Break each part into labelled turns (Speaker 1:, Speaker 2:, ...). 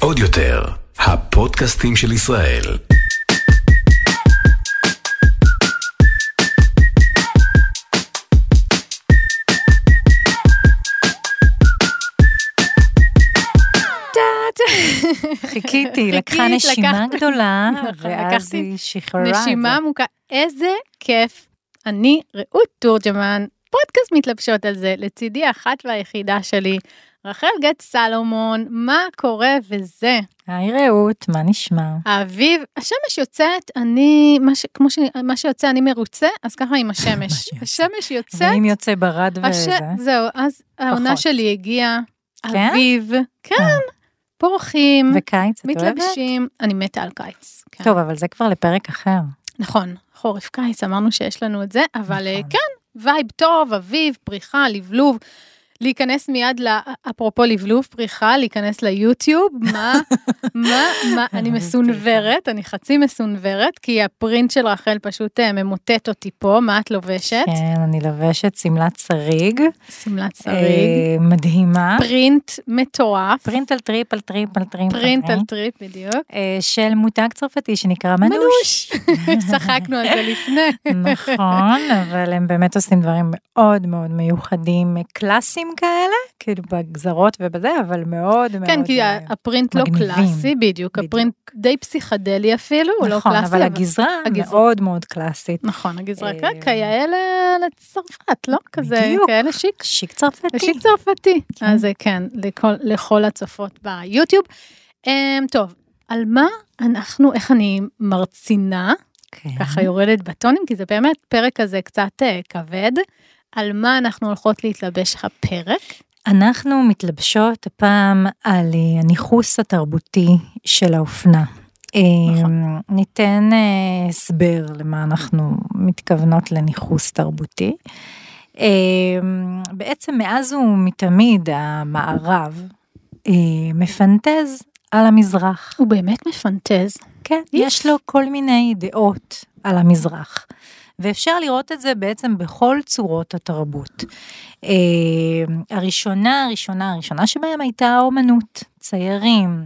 Speaker 1: עוד יותר, הפודקאסטים של ישראל.
Speaker 2: חיכיתי, לקחה נשימה
Speaker 3: לקחת-
Speaker 2: גדולה, ואז היא שחררה את זה.
Speaker 3: נשימה עמוקה, איזה כיף. אני רעות תורג'מן, פודקאסט מתלבשות על זה, לצידי האחת והיחידה שלי, רחלי גט סלומון, מה קורה וזה.
Speaker 2: היי רעות, מה נשמע?
Speaker 3: האביב, השמש יוצאת, אני, מה, ש, כמו ש, מה שיוצא אני מרוצה, אז ככה עם השמש. השמש יוצאת,
Speaker 2: ואם יוצא ברד
Speaker 3: הש...
Speaker 2: וזה?
Speaker 3: זהו, אז העונה. שלי הגיעה,
Speaker 2: כן?
Speaker 3: אביב, כן,
Speaker 2: אה.
Speaker 3: פורחים,
Speaker 2: וקיץ, את אוהבת?
Speaker 3: מתלבשים, אני מתה על קיץ. כן.
Speaker 2: טוב, אבל זה כבר לפרק אחר.
Speaker 3: נכון, חורף קיץ, אמרנו שיש לנו את זה, אבל אה,
Speaker 2: נכון.
Speaker 3: כן, vibe טוב, אביב, פריחה, לבלוב. להיכנס מיד. אפרופו לבלוב, פריחה, להיכנס ליוטיוב, מה, מה, מה, אני מסונוורת, אני חצי מסונוורת, כי הפרינט של רחל פשוט אה, ממוטט אותי פה, מה את לובשת?
Speaker 2: כן, אני לובשת שמלת סריג.
Speaker 3: שמלת סריג.
Speaker 2: אה, מדהימה.
Speaker 3: פרינט מטורף,
Speaker 2: פרינט על טריפ על טריפ על טריפ.
Speaker 3: פרינט על
Speaker 2: טריפ.
Speaker 3: בדיוק.
Speaker 2: אה, של מותג צרפתי שנקרא. מנוש,
Speaker 3: צחקנו על זה לפני.
Speaker 2: נכון, אבל הם באמת עושים דברים מאוד מאוד מיוחדים, קלאסיים כאלה, כאילו בגזרות ובזה, אבל מאוד מאוד...
Speaker 3: כן, כי
Speaker 2: אה,
Speaker 3: הפרינט לא. קלאסי, בדיוק,
Speaker 2: בדיוק.
Speaker 3: הפרינט די פסיכדלי אפילו, הוא לא
Speaker 2: נכון,
Speaker 3: קלאסי.
Speaker 2: אבל הגזרה
Speaker 3: הגזרה-
Speaker 2: מאוד מאוד קלאסית.
Speaker 3: נכון, הגזרה כ- כיאה ל- לצרפת, לא? כזה,
Speaker 2: בדיוק.
Speaker 3: כאלה שיק.
Speaker 2: שיק צרפתי.
Speaker 3: שיק צרפתי.
Speaker 2: כן.
Speaker 3: אז אה, כן, לכל- לכל הצופות ביוטיוב. אמ, טוב, על מה אנחנו, איך אני מרצינה,
Speaker 2: כן.
Speaker 3: ככה יורדת בטונים, כי זה באמת פרק כזה קצת אה, כבד. על מה אנחנו הולכות להתלבש הפרק?
Speaker 2: אנחנו מתלבשות הפעם על אה, הניכוס התרבותי של האופנה.
Speaker 3: נכון.
Speaker 2: אה, ניתן אה, הסבר למה אנחנו מתכוונות לניכוס תרבותי. אה, בעצם מאז ומתמיד המערב אה, מפנטז על המזרח.
Speaker 3: הוא באמת מפנטז.
Speaker 2: כן, יש לו כל מיני דעות על המזרח. ואפשר לראות את זה בעצם בכל צורות התרבות. אה, הראשונה, הראשונה, הראשונה שבהם הייתה האומנות, ציירים,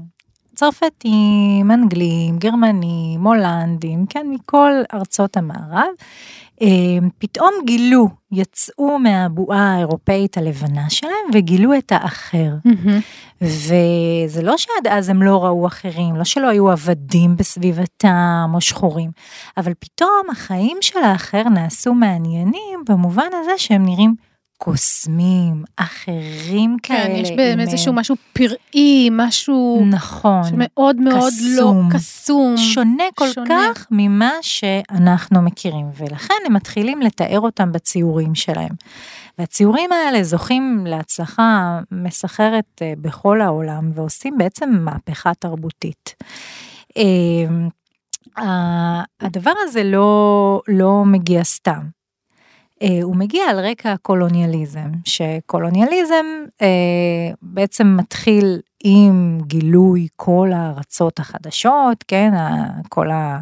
Speaker 2: צרפתים, אנגלים, גרמנים, הולנדים, כן, מכל ארצות המערב. אה, פתאום גילו, יצאו מהבועה האירופאית הלבנה שלהם וגילו את האחר. וזה לא שעד אז הם לא ראו אחרים, לא שלא היו עבדים בסביבתם או שחורים, אבל פתאום החיים של האחר נעשו מעניינים במובן הזה שהם נראים קוסמים, אחרים כאלה.
Speaker 3: כן, יש בהם
Speaker 2: אה,
Speaker 3: איזשהו משהו פראי, משהו
Speaker 2: נכון,
Speaker 3: שמאוד מאוד לא
Speaker 2: קסום.
Speaker 3: קסום.
Speaker 2: שונה כל
Speaker 3: שונה.
Speaker 2: כך ממה שאנחנו מכירים, ולכן הם מתחילים לתאר אותם בציורים שלהם. והציורים האלה זוכים להצלחה מסחרת אה, בכל העולם, ועושים בעצם מהפכה תרבותית. ה- הדבר הזה לא, לא מגיע סתם. אה, הוא מגיע על רקע הקולוניאליזם, שקולוניאליזם אה, בעצם מתחיל עם גילוי כל הארצות החדשות, כן, כל ה-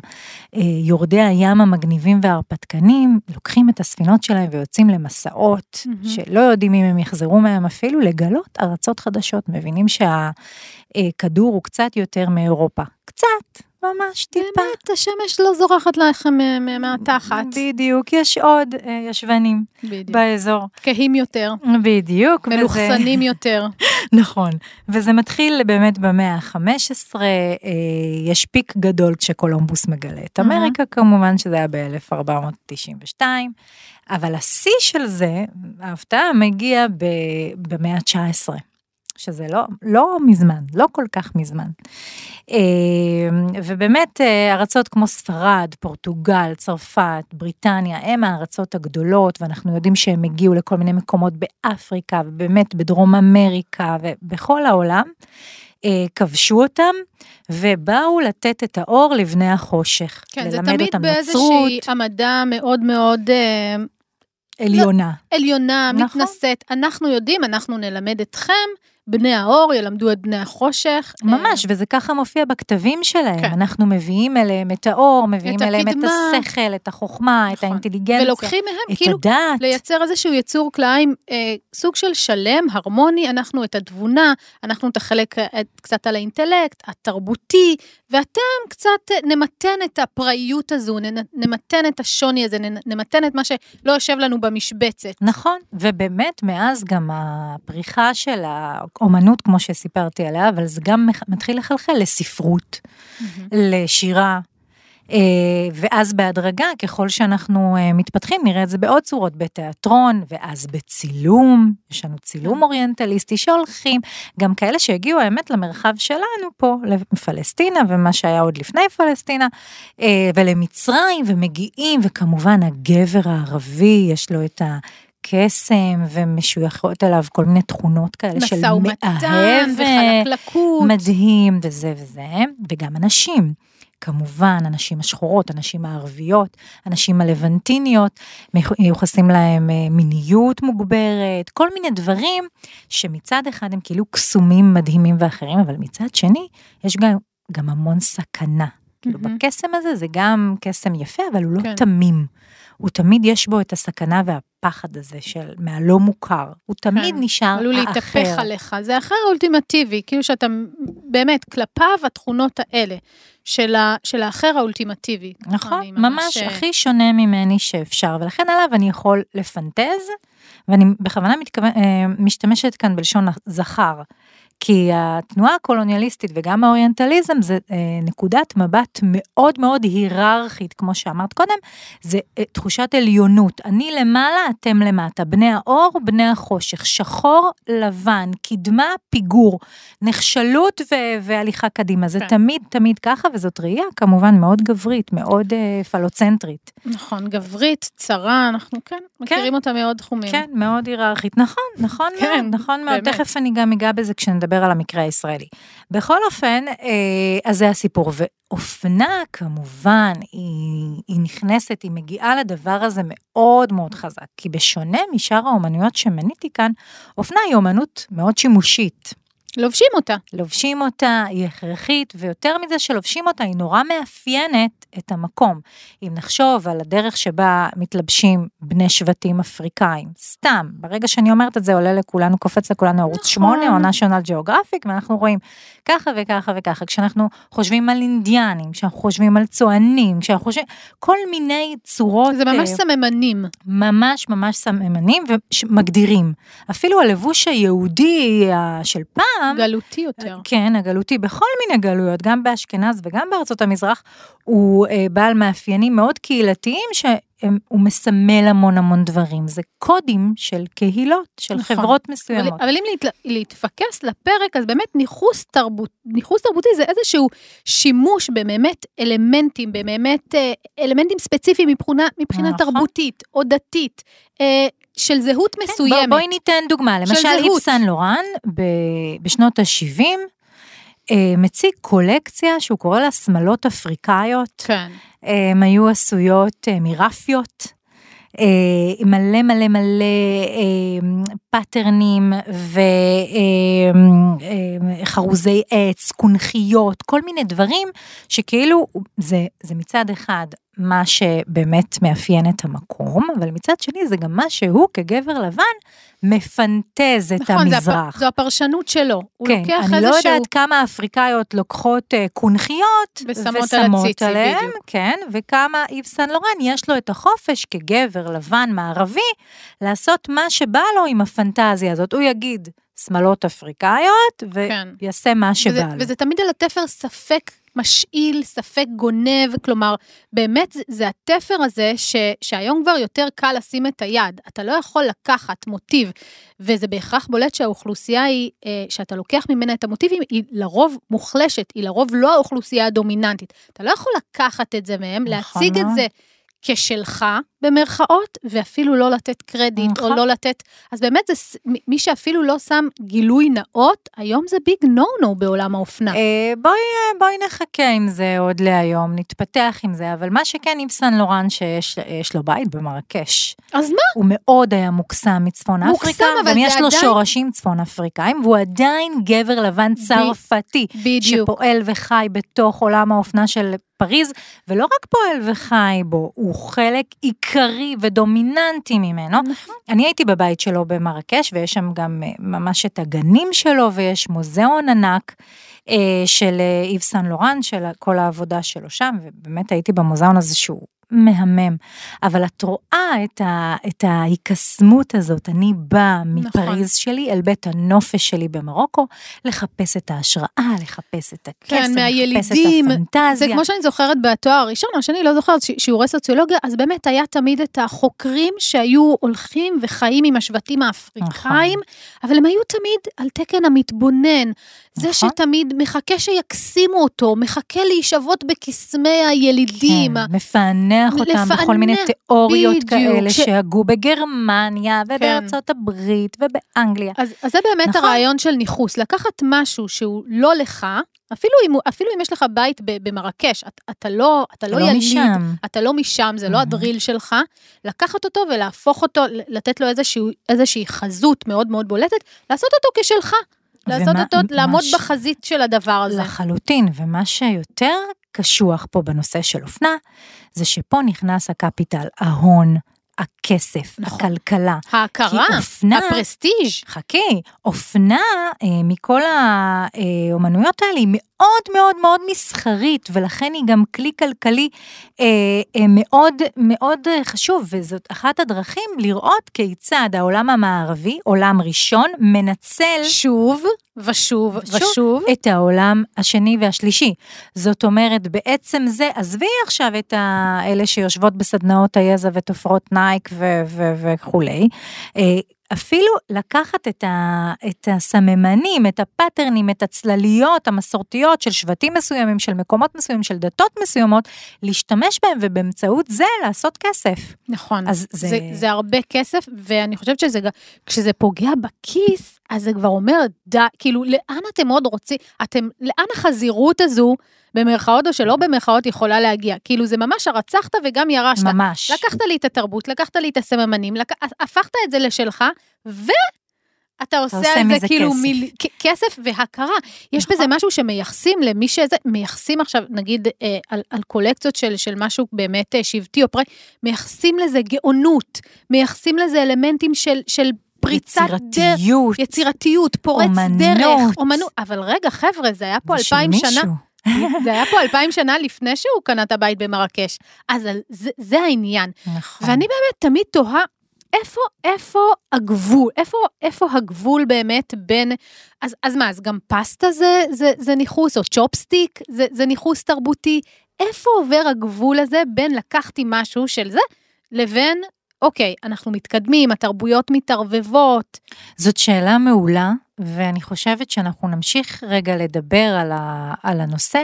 Speaker 2: אה, יורדי הים המגניבים וההרפתקנים, לוקחים את הספינות שלהם ויוצאים למסעות,
Speaker 3: מהמם.
Speaker 2: שלא יודעים אם הם יחזרו מהם אפילו, לגלות ארצות חדשות, מבינים שהכדור הוא קצת יותר מאירופה, קצת, ממש טיפה.
Speaker 3: באמת, השמש לא זורחת לכם אה, מהתחת.
Speaker 2: בדיוק, יש עוד אה, ישבנים
Speaker 3: בדיוק.
Speaker 2: באזור.
Speaker 3: כהים יותר,
Speaker 2: בדיוק. וזה-
Speaker 3: מלוכסנים יותר.
Speaker 2: נכון. וזה מתחיל באמת במאה ה-15, יש פיק גדול כשקולומבוס מגלה את. אמריקה כמובן, שזה היה ב-1492, אבל השיא של זה, ההפתעה מגיע במאה ה-19. שזה לא, לא מזמן, לא כל כך מזמן. אה, ובאמת אה, ארצות כמו ספרד, פורטוגל, צרפת, בריטניה, הם הארצות הגדולות, ואנחנו יודעים שהם הגיעו לכל מיני מקומות באפריקה, ובאמת בדרום אמריקה ובכל העולם. אה, כבשו אותם ובאו לתת את האור לבני החושך.
Speaker 3: כן, זה תמיד באיזושהי עמדה מאוד מאוד
Speaker 2: עליונה.
Speaker 3: עליונה,
Speaker 2: נכון.
Speaker 3: מתנשאת. אנחנו יודעים, אנחנו נלמד אתכם בני האור ילמדו את בני החושך.
Speaker 2: ממש, וזה ככה מופיע בכתבים שלהם.
Speaker 3: כן.
Speaker 2: אנחנו מביאים אליהם את האור, מביאים
Speaker 3: את
Speaker 2: אליהם את
Speaker 3: הקדמה.
Speaker 2: השכל, את החוכמה, את
Speaker 3: נכון.
Speaker 2: האינטליגנציה,
Speaker 3: ולוקחים מהם
Speaker 2: את
Speaker 3: כאילו
Speaker 2: הדעת.
Speaker 3: לייצר איזשהו יצור כלאיים, אה, סוג של שלם, הרמוני, אנחנו את התבונה, אנחנו את החלק אה, קצת על האינטלקט, התרבותי, ואתם קצת אה, נמתן את הפראיות הזו, נמתן את השוני הזה, נמתן את מה שלא יושב לנו במשבצת.
Speaker 2: נכון, ובאמת מאז גם הפריחה של האומנות, כמו שסיפרתי עליה, אבל זה גם מתחיל לחלחל לספרות, לשירה. אה, ואז בהדרגה, ככל שאנחנו אה, מתפתחים, נראה את זה בעוד צורות, בתיאטרון, ואז בצילום, יש לנו צילום אוריינטליסטי שהולכים, גם כאלה שהגיעו האמת למרחב שלנו פה, לפלסטינה, ומה שהיה עוד לפני פלסטינה, אה, ולמצרים, ומגיעים, וכמובן הגבר הערבי, יש לו את ה... קסם ומשויכות אליו כל מיני תכונות כאלה של
Speaker 3: משא ומתן
Speaker 2: מאהב,
Speaker 3: וחלקלקות.
Speaker 2: מדהים וזה וזה, וגם הנשים. כמובן, הנשים השחורות, הנשים הערביות, הנשים הלבנטיניות, מיוחסים להם אה, מיניות מוגברת, כל מיני דברים שמצד אחד הם כאילו קסומים מדהימים ואחרים, אבל מצד שני, יש גם, גם המון סכנה. כאילו. בקסם הזה זה גם קסם יפה, אבל הוא לא
Speaker 3: כן.
Speaker 2: תמים. הוא תמיד יש בו את הסכנה והפחד הזה של מהלא מוכר. הוא תמיד
Speaker 3: כן,
Speaker 2: נשאר
Speaker 3: עלול להתהפך
Speaker 2: האחר.
Speaker 3: עליך, זה האחר האולטימטיבי, כאילו שאתה באמת, כלפיו התכונות האלה, של, ה, של האחר האולטימטיבי.
Speaker 2: נכון, ממש
Speaker 3: אה,
Speaker 2: הכי שונה ממני שאפשר, ולכן עליו אני יכול לפנטז, ואני בכוונה מתכוון, אה, משתמשת כאן בלשון זכר, כי התנועה הקולוניאליסטית וגם האוריינטליזם זה אה, נקודת מבט מאוד מאוד היררכית, כמו שאמרת קודם, זה אה, תחושת עליונות, אני למעלה, אתם למטה, בני האור, בני החושך, שחור, לבן, קדמה, פיגור, נחשלות ו- והליכה קדימה, זה
Speaker 3: כן.
Speaker 2: תמיד תמיד ככה, וזאת ראייה כמובן מאוד גברית, מאוד אה, פלוצנטרית.
Speaker 3: נכון, גברית, צרה, אנחנו כן, מכירים אותה מעוד תחומים.
Speaker 2: כן, מאוד היררכית, נכון, נכון
Speaker 3: כן,
Speaker 2: מאוד, נכון מאוד,
Speaker 3: באמת.
Speaker 2: תכף אני גם אגע בזה כשנדבר על המקרה הישראלי. בכל אופן, אה, אז זה הסיפור, ואופנה כמובן, היא, היא נכנסת, היא מגיעה לדבר הזה מאוד מאוד חזק, כי בשונה משאר האומנויות שמניתי כאן, אופנה היא אומנות מאוד שימושית.
Speaker 3: לובשים אותה.
Speaker 2: לובשים אותה, היא הכרחית, ויותר מזה שלובשים אותה, היא נורא מאפיינת את המקום. אם נחשוב על הדרך שבה מתלבשים בני שבטים אפריקאים, סתם, ברגע שאני אומרת את זה, עולה לכולנו, קופץ לכולנו ערוץ
Speaker 3: נכון.
Speaker 2: 8 או national geographic, ואנחנו רואים ככה וככה וככה. כשאנחנו חושבים על אינדיאנים, כשאנחנו חושבים על צוענים, כשאנחנו חושבים, כל מיני צורות...
Speaker 3: זה ממש
Speaker 2: אה,
Speaker 3: סממנים.
Speaker 2: ממש ממש סממנים ומגדירים. אפילו הלבוש היהודי אה, של פעם,
Speaker 3: גלותי יותר.
Speaker 2: כן, הגלותי בכל מיני גלויות, גם באשכנז וגם בארצות המזרח, הוא אה, בעל מאפיינים מאוד קהילתיים שהוא מסמל המון המון דברים. זה קודים של קהילות, של
Speaker 3: נכון.
Speaker 2: חברות
Speaker 3: אבל,
Speaker 2: מסוימות.
Speaker 3: אבל אם להת, להתפקס לפרק, אז באמת ניכוס, תרבות, ניכוס תרבותי זה איזשהו שימוש באמת אלמנטים, באמת אה, אלמנטים ספציפיים מבחינה, מבחינה
Speaker 2: נכון.
Speaker 3: תרבותית או דתית, אה, של זהות
Speaker 2: כן,
Speaker 3: מסוימת.
Speaker 2: בוא, בואי ניתן דוגמה, למשל איב
Speaker 3: זהות.
Speaker 2: סן לורן ב- בשנות ה-70, אה, מציג קולקציה שהוא קורא לה שמלות אפריקאיות.
Speaker 3: כן.
Speaker 2: הן היו עשויות אה, מרפיות, אה, מלא מלא מלא אה, פאטרנים וחרוזי עץ, קונכיות, כל מיני דברים שכאילו זה, זה מצד אחד מה שבאמת מאפיין את המקום, אבל מצד שני זה גם מה שהוא כגבר לבן מפנטז את
Speaker 3: נכון, זה הפ-
Speaker 2: המזרח.
Speaker 3: זו הפרשנות שלו. הוא
Speaker 2: כן,
Speaker 3: לוקח
Speaker 2: אני לא
Speaker 3: איזשהו...
Speaker 2: יודעת כמה אפריקאיות לוקחות אה, קונכיות
Speaker 3: ושמות על הציצי,
Speaker 2: עליהם,
Speaker 3: בדיוק.
Speaker 2: כן, וכמה איב סן לורן יש לו את החופש כגבר לבן מערבי לעשות מה שבא לו עם הפנטזיה הזאת. הוא יגיד שמאלות אפריקאיות
Speaker 3: כן.
Speaker 2: ויעשה מה שבא
Speaker 3: וזה,
Speaker 2: לו.
Speaker 3: וזה תמיד על התפר ספק משאיל, ספק גונב, כלומר, באמת זה, זה התפר הזה ש, שהיום כבר יותר קל לשים את היד. אתה לא יכול לקחת מוטיב, וזה בהכרח בולט שהאוכלוסייה היא, אה, שאתה לוקח ממנה את המוטיבים, היא לרוב מוחלשת, היא לרוב לא האוכלוסייה הדומיננטית. אתה לא יכול לקחת את זה מהם,
Speaker 2: נכון
Speaker 3: להציג את. זה כשלך, במרכאות, ואפילו לא לתת קרדיט,
Speaker 2: נכון.
Speaker 3: או לא לתת... אז באמת, זה, מי שאפילו לא שם גילוי נאות, היום זה ביג נו נו בעולם האופנה.
Speaker 2: אה, בואי, אה, בואי נחכה עם זה עוד להיום, נתפתח עם זה, אבל מה שכן עם סן לורן שיש יש לו בית במרקש.
Speaker 3: אז מה?
Speaker 2: הוא מאוד היה מוקסם מצפון
Speaker 3: מוקסם,
Speaker 2: אפריקה,
Speaker 3: אבל
Speaker 2: גם יש לו
Speaker 3: עדיין-
Speaker 2: שורשים צפון אפריקאים, והוא עדיין גבר לבן צרפתי,
Speaker 3: בדיוק.
Speaker 2: שפועל וחי בתוך עולם האופנה של פריז, ולא רק פועל וחי בו, הוא חלק עיקרי ודומיננטי ממנו.
Speaker 3: נכון.
Speaker 2: אני הייתי בבית שלו במרקש, ויש שם גם אה, ממש את הגנים שלו, ויש מוזיאון ענק אה, של אה, איב סן לורן, של כל העבודה שלו שם, ובאמת הייתי במוזיאון הזה שהוא מהמם. אבל את רואה את, ה, את ההיקסמות הזאת, אני באה מפריז
Speaker 3: נכון.
Speaker 2: שלי אל בית הנופש שלי במרוקו, לחפש את ההשראה, לחפש את הקסם,
Speaker 3: כן,
Speaker 2: לחפש. את הפנטזיה.
Speaker 3: זה כמו שאני זוכרת בתואר הראשון, או שאני לא זוכרת, ש- שיעורי סוציולוגיה, אז באמת היה תמיד את החוקרים שהיו הולכים וחיים עם השבטים האפריקאים, אבל הם היו תמיד על תקן המתבונן. זה
Speaker 2: נכון.
Speaker 3: שתמיד מחכה שיקסימו אותו, מחכה להישבות בקסמי הילידים.
Speaker 2: כן, מפענח אותם
Speaker 3: לפענח,
Speaker 2: בכל מיני תיאוריות
Speaker 3: בדיוק,
Speaker 2: כאלה
Speaker 3: ש- כן.
Speaker 2: שהגו בגרמניה ובארצות הברית ובאנגליה.
Speaker 3: אז, אז זה באמת
Speaker 2: נכון.
Speaker 3: הרעיון של ניכוס, לקחת משהו שהוא לא לך, אפילו אם, אפילו אם יש לך בית במרקש, אתה, אתה לא, אתה לא,
Speaker 2: לא
Speaker 3: יליד,
Speaker 2: משם.
Speaker 3: אתה לא משם, זה לא
Speaker 2: Mhm.
Speaker 3: הדריל שלך, לקחת אותו ולהפוך אותו, לתת לו איזשהו, איזושהי חזות מאוד מאוד בולטת, לעשות אותו כשלך. לעשות
Speaker 2: ומה-
Speaker 3: אותו, לעמוד בחזית של הדבר הזה.
Speaker 2: לחלוטין, ומה שיותר קשוח פה בנושא של אופנה, זה שפה נכנס הקפיטל, ההון, הכסף,
Speaker 3: נכון.
Speaker 2: הכלכלה.
Speaker 3: ההכרה,
Speaker 2: אופנה-
Speaker 3: הפרסטיג'.
Speaker 2: חכי, אופנה אה, מכל האומנויות האלה היא מאוד מאוד מאוד מסחרית, ולכן היא גם כלי כלכלי אה, אה, מאוד מאוד אה, חשוב, וזאת אחת הדרכים לראות כיצד העולם המערבי, עולם ראשון, מנצל
Speaker 3: שוב ושוב
Speaker 2: ושוב.
Speaker 3: ושוב.
Speaker 2: את העולם השני והשלישי. זאת אומרת, בעצם זה, עזבי עכשיו את האלה שיושבות בסדנאות היזע ותופרות נייק וכולי, אה, אפילו לקחת את, ה, את הסממנים, את הפאטרנים, את הצלליות המסורתיות של שבטים מסוימים, של מקומות מסוימים, של דתות מסוימות, להשתמש בהם ובאמצעות זה לעשות כסף.
Speaker 3: נכון.
Speaker 2: אז
Speaker 3: זה...
Speaker 2: זה-
Speaker 3: זה, הרבה כסף, ואני חושבת שזה, כשזה פוגע בכיס, אז זה כבר אומר, די, כאילו, לאן אתם עוד רוצים, אתם, לאן החזירות הזו, במרכאות או שלא במרכאות, יכולה להגיע? כאילו, זה ממש הרצחת וגם ירשת.
Speaker 2: ממש.
Speaker 3: לקחת לי את התרבות, לקחת לי את הסממנים, לק... הפכת את זה לשלך, ואתה עושה,
Speaker 2: עושה
Speaker 3: על זה כאילו
Speaker 2: כסף.
Speaker 3: מיל... כסף והכרה. יש
Speaker 2: נכון.
Speaker 3: בזה משהו שמייחסים למי שזה, מייחסים עכשיו, נגיד, אה, על, על קולקציות של, של משהו באמת אה, שבטי או פראי, מייחסים לזה גאונות, מייחסים לזה אלמנטים של, של פריצת דרך.
Speaker 2: יצירתיות.
Speaker 3: פורץ
Speaker 2: אומנות.
Speaker 3: דרך, אומנות, אבל רגע, חבר'ה, זה היה פה אלפיים שנה. זה היה פה אלפיים שנה לפני שהוא קנה את הבית במרקש. אז זה, זה העניין.
Speaker 2: נכון.
Speaker 3: ואני באמת תמיד תוהה, איפה, איפה הגבול? איפה, איפה הגבול באמת בין... אז, אז מה, אז גם פסטה זה, זה, זה ניכוס, או צ'ופסטיק זה, זה ניכוס תרבותי? איפה עובר הגבול הזה בין לקחתי משהו של זה, לבין, אוקיי, אנחנו מתקדמים, התרבויות מתערבבות.
Speaker 2: זאת שאלה מעולה, ואני חושבת שאנחנו נמשיך רגע לדבר על, ה, על הנושא,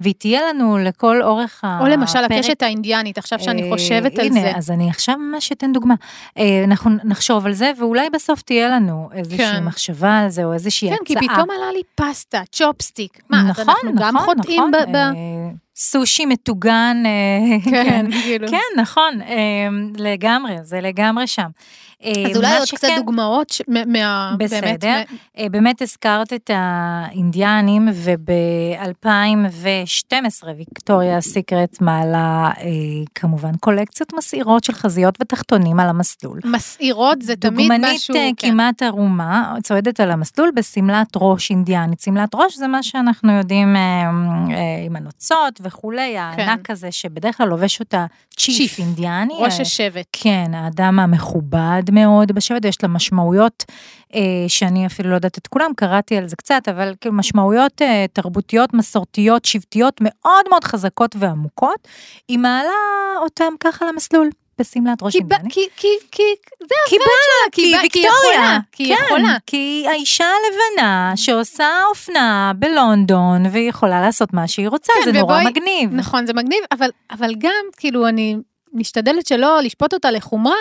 Speaker 2: והיא תהיה לנו לכל אורך הפרק.
Speaker 3: או למשל הקשת האינדיאנית, עכשיו שאני
Speaker 2: אה,
Speaker 3: חושבת על
Speaker 2: הנה,
Speaker 3: זה.
Speaker 2: אז אני עכשיו ממש אתן דוגמה. אה, אנחנו נחשוב על זה, ואולי בסוף תהיה לנו איזושהי
Speaker 3: כן.
Speaker 2: מחשבה על זה, או איזושהי
Speaker 3: כן,
Speaker 2: הצעה.
Speaker 3: כי פתאום עלה לי פסטה, צ'ופסטיק. מה, אז
Speaker 2: נכון,
Speaker 3: אנחנו גם
Speaker 2: נכון,
Speaker 3: חוטאים
Speaker 2: נכון,
Speaker 3: ב... ב...
Speaker 2: סושי מטוגן, אה,
Speaker 3: כן, כאילו.
Speaker 2: כן, נכון, אה, לגמרי, זה לגמרי שם. אה,
Speaker 3: אז אולי עוד קצת דוגמאות ש- מה... באמת,
Speaker 2: בסדר. אה, באמת הזכרת את האינדיאנים, וב-2012 ויקטוריה סיקרט מעלה אה, כמובן קולקציות מסעירות של חזיות ותחתונים על המסלול.
Speaker 3: מסעירות זה תמיד
Speaker 2: דוגמנית
Speaker 3: משהו...
Speaker 2: אה,
Speaker 3: כן.
Speaker 2: כמעט ערומה, צועדת על המסלול בשמלת ראש אינדיאנית. שמלת ראש זה מה שאנחנו יודעים עם הנוצות וכולי, הענק הזה שבדרך כלל לובש אותה צ'יף אינדיאני.
Speaker 3: ראש השבט.
Speaker 2: כן, האדם המכובד מאוד בשבט, יש לה משמעויות אה, שאני אפילו לא יודעת את כולם, קראתי על זה קצת, אבל כאילו משמעויות אה, תרבותיות, מסורתיות, שבטיות מאוד מאוד חזקות ועמוקות, היא מעלה אותם ככה למסלול. בשמלת ראש אינדיאני.
Speaker 3: כי, כי, כי, זה
Speaker 2: כי בא לה, כי היא ויקטוריה.
Speaker 3: כי היא
Speaker 2: כן,
Speaker 3: יכולה.
Speaker 2: כי היא האישה הלבנה שעושה אופנה בלונדון, והיא יכולה לעשות מה שהיא רוצה,
Speaker 3: כן,
Speaker 2: זה נורא מגניב.
Speaker 3: נכון, זה מגניב, אבל גם, כאילו, אני משתדלת שלא לשפוט אותה לחומרה,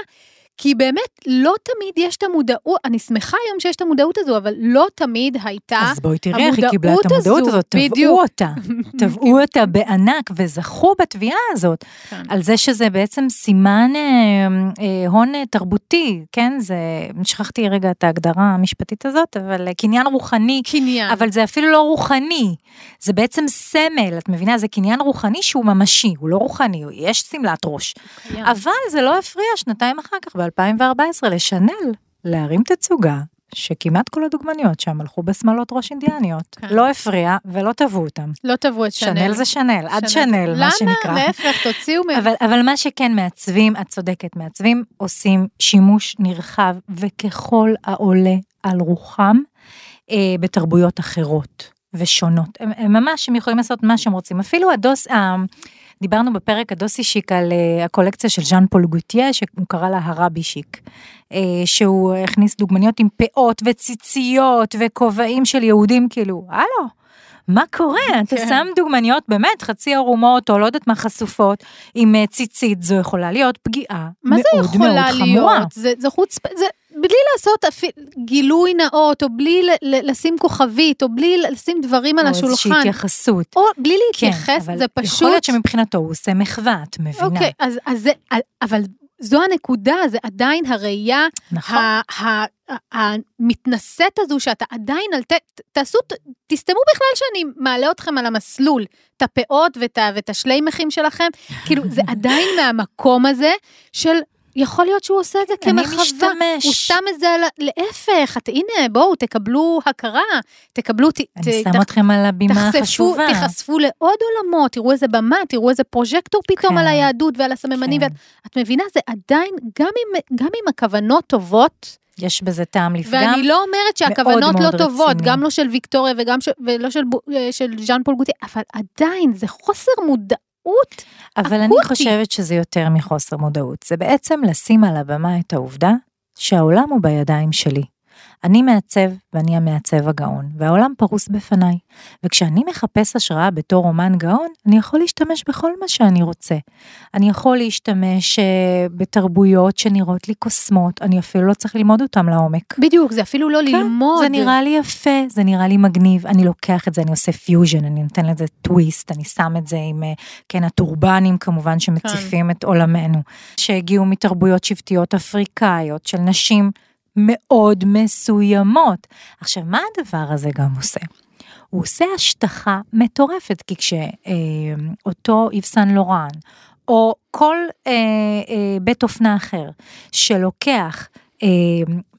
Speaker 3: כי באמת לא תמיד יש את המודעות, אני שמחה היום שיש את המודעות הזו, אבל לא תמיד הייתה
Speaker 2: אז בואי תראי איך היא קיבלה את
Speaker 3: המודעות
Speaker 2: המודעות
Speaker 3: הזו,
Speaker 2: הזאת, תבעו. אותה, תבעו אותה בענק וזכו בתביעה הזאת,
Speaker 3: כן.
Speaker 2: על זה שזה בעצם סימן אה, אה, הון אה, תרבותי, כן? זה, שכחתי רגע את ההגדרה המשפטית הזאת, אבל אה, קניין רוחני,
Speaker 3: קניין.
Speaker 2: אבל זה אפילו לא רוחני, זה בעצם סמל, את מבינה? זה קניין רוחני שהוא ממשי, הוא לא רוחני, יש שמלת ראש.
Speaker 3: קיים.
Speaker 2: אבל זה לא הפריע שנתיים אחר כך, ב-2014, לשנל, להרים תצוגה, שכמעט כל הדוגמניות שם הלכו בשמלות ראש אינדיאניות.
Speaker 3: כן.
Speaker 2: לא הפריע ולא תבעו אותם.
Speaker 3: לא תבעו את שנל.
Speaker 2: שנל זה שנל, עד שנל, מה שנקרא.
Speaker 3: למה? להפך, תוציאו מהם.
Speaker 2: אבל, אבל מה שכן מעצבים, את צודקת, מעצבים עושים שימוש נרחב וככל העולה על רוחם אה, בתרבויות אחרות ושונות. הם, הם ממש, הם יכולים לעשות מה שהם רוצים. אפילו הדוס, אה, דיברנו בפרק הדוסי שיק על אה, הקולקציה של ז'אן פול גוטייה, שהוא קרא לה הרבי שיק. אה, שהוא הכניס דוגמניות עם פאות וציציות וכובעים של יהודים, כאילו, הלו. מה קורה? אתה
Speaker 3: כן.
Speaker 2: שם דוגמניות באמת חצי ערומות או לא יודעת מה חסופות עם אה, ציצית, זו יכולה להיות פגיעה
Speaker 3: מה
Speaker 2: מאוד
Speaker 3: זה
Speaker 2: מאוד
Speaker 3: יכולה
Speaker 2: חמורה.
Speaker 3: להיות? זה, זה חוצפה, זה בלי לעשות אפילו גילוי נאות, או בלי ל- ל- לשים כוכבית, או בלי לשים דברים על
Speaker 2: או איזושהי
Speaker 3: השולחן,
Speaker 2: התייחסות.
Speaker 3: או בלי
Speaker 2: כן,
Speaker 3: להתייחס,
Speaker 2: אבל
Speaker 3: זה
Speaker 2: יכול
Speaker 3: פשוט...
Speaker 2: להיות שמבחינתו הוא עושה מחווה, את מבינה?
Speaker 3: אוקיי, אז, אז זה, אבל זו הנקודה, זה עדיין הראייה
Speaker 2: נכון.
Speaker 3: המתנשאת הזו, שאתה עדיין על... ת- תעשו, תסתמו בכלל שאני מעלה אתכם על המסלול, את הפאות ואת, ואת השליימחים שלכם, כאילו, זה עדיין מהמקום הזה של... יכול להיות שהוא עושה את זה
Speaker 2: אני
Speaker 3: כמחווה,
Speaker 2: משתמש.
Speaker 3: הוא שם את זה על. להפך, את, הנה, בואו, תקבלו הכרה, תקבלו, ת,
Speaker 2: אני
Speaker 3: ת-
Speaker 2: שם אתכם על הבימה
Speaker 3: תחשפו,
Speaker 2: החשובה.
Speaker 3: תיחשפו לעוד עולמות, תראו איזה במה, תראו איזה פרוז'קטור פתאום
Speaker 2: כן.
Speaker 3: על היהדות ועל הסממנים,
Speaker 2: כן.
Speaker 3: ואת את מבינה, זה עדיין, גם אם, גם אם הכוונות טובות,
Speaker 2: יש בזה טעם לפגם.
Speaker 3: ואני לא אומרת שהכוונות לא טובות,
Speaker 2: רציני.
Speaker 3: גם לא של ויקטוריה וגם של, ולא של, אה, של ז'אן פול גוטי, אבל עדיין זה חוסר מודעות.
Speaker 2: אבל אני
Speaker 3: אקוטי.
Speaker 2: חושבת שזה יותר מחוסר מודעות. זה בעצם לשים על הבמה את העובדה שהעולם הוא בידיים שלי. אני מעצב ואני המעצב הגאון, והעולם פרוס בפניי. וכשאני מחפש השראה בתור אומן גאון, אני יכול להשתמש בכל מה שאני רוצה. אני יכול להשתמש אה, בתרבויות שנראות לי קוסמות, אני אפילו לא צריך ללמוד אותם לעומק.
Speaker 3: בדיוק, זה אפילו לא
Speaker 2: כן,
Speaker 3: ללמוד.
Speaker 2: זה נראה לי יפה, זה נראה לי מגניב, אני לוקח את זה, אני עושה פיוז'ן, אני נותן לזה טוויסט, אני שם את זה עם, אה, כן, הטורבנים כמובן שמציפים
Speaker 3: כן.
Speaker 2: את עולמנו, שהגיעו מתרבויות שבטיות אפריקאיות של נשים מאוד מסוימות. עכשיו, מה הדבר הזה גם עושה? הוא עושה השטחה מטורפת, כי כשאותו איב סן לורן, או כל אה, אה, בית אופנה אחר, שלוקח אה,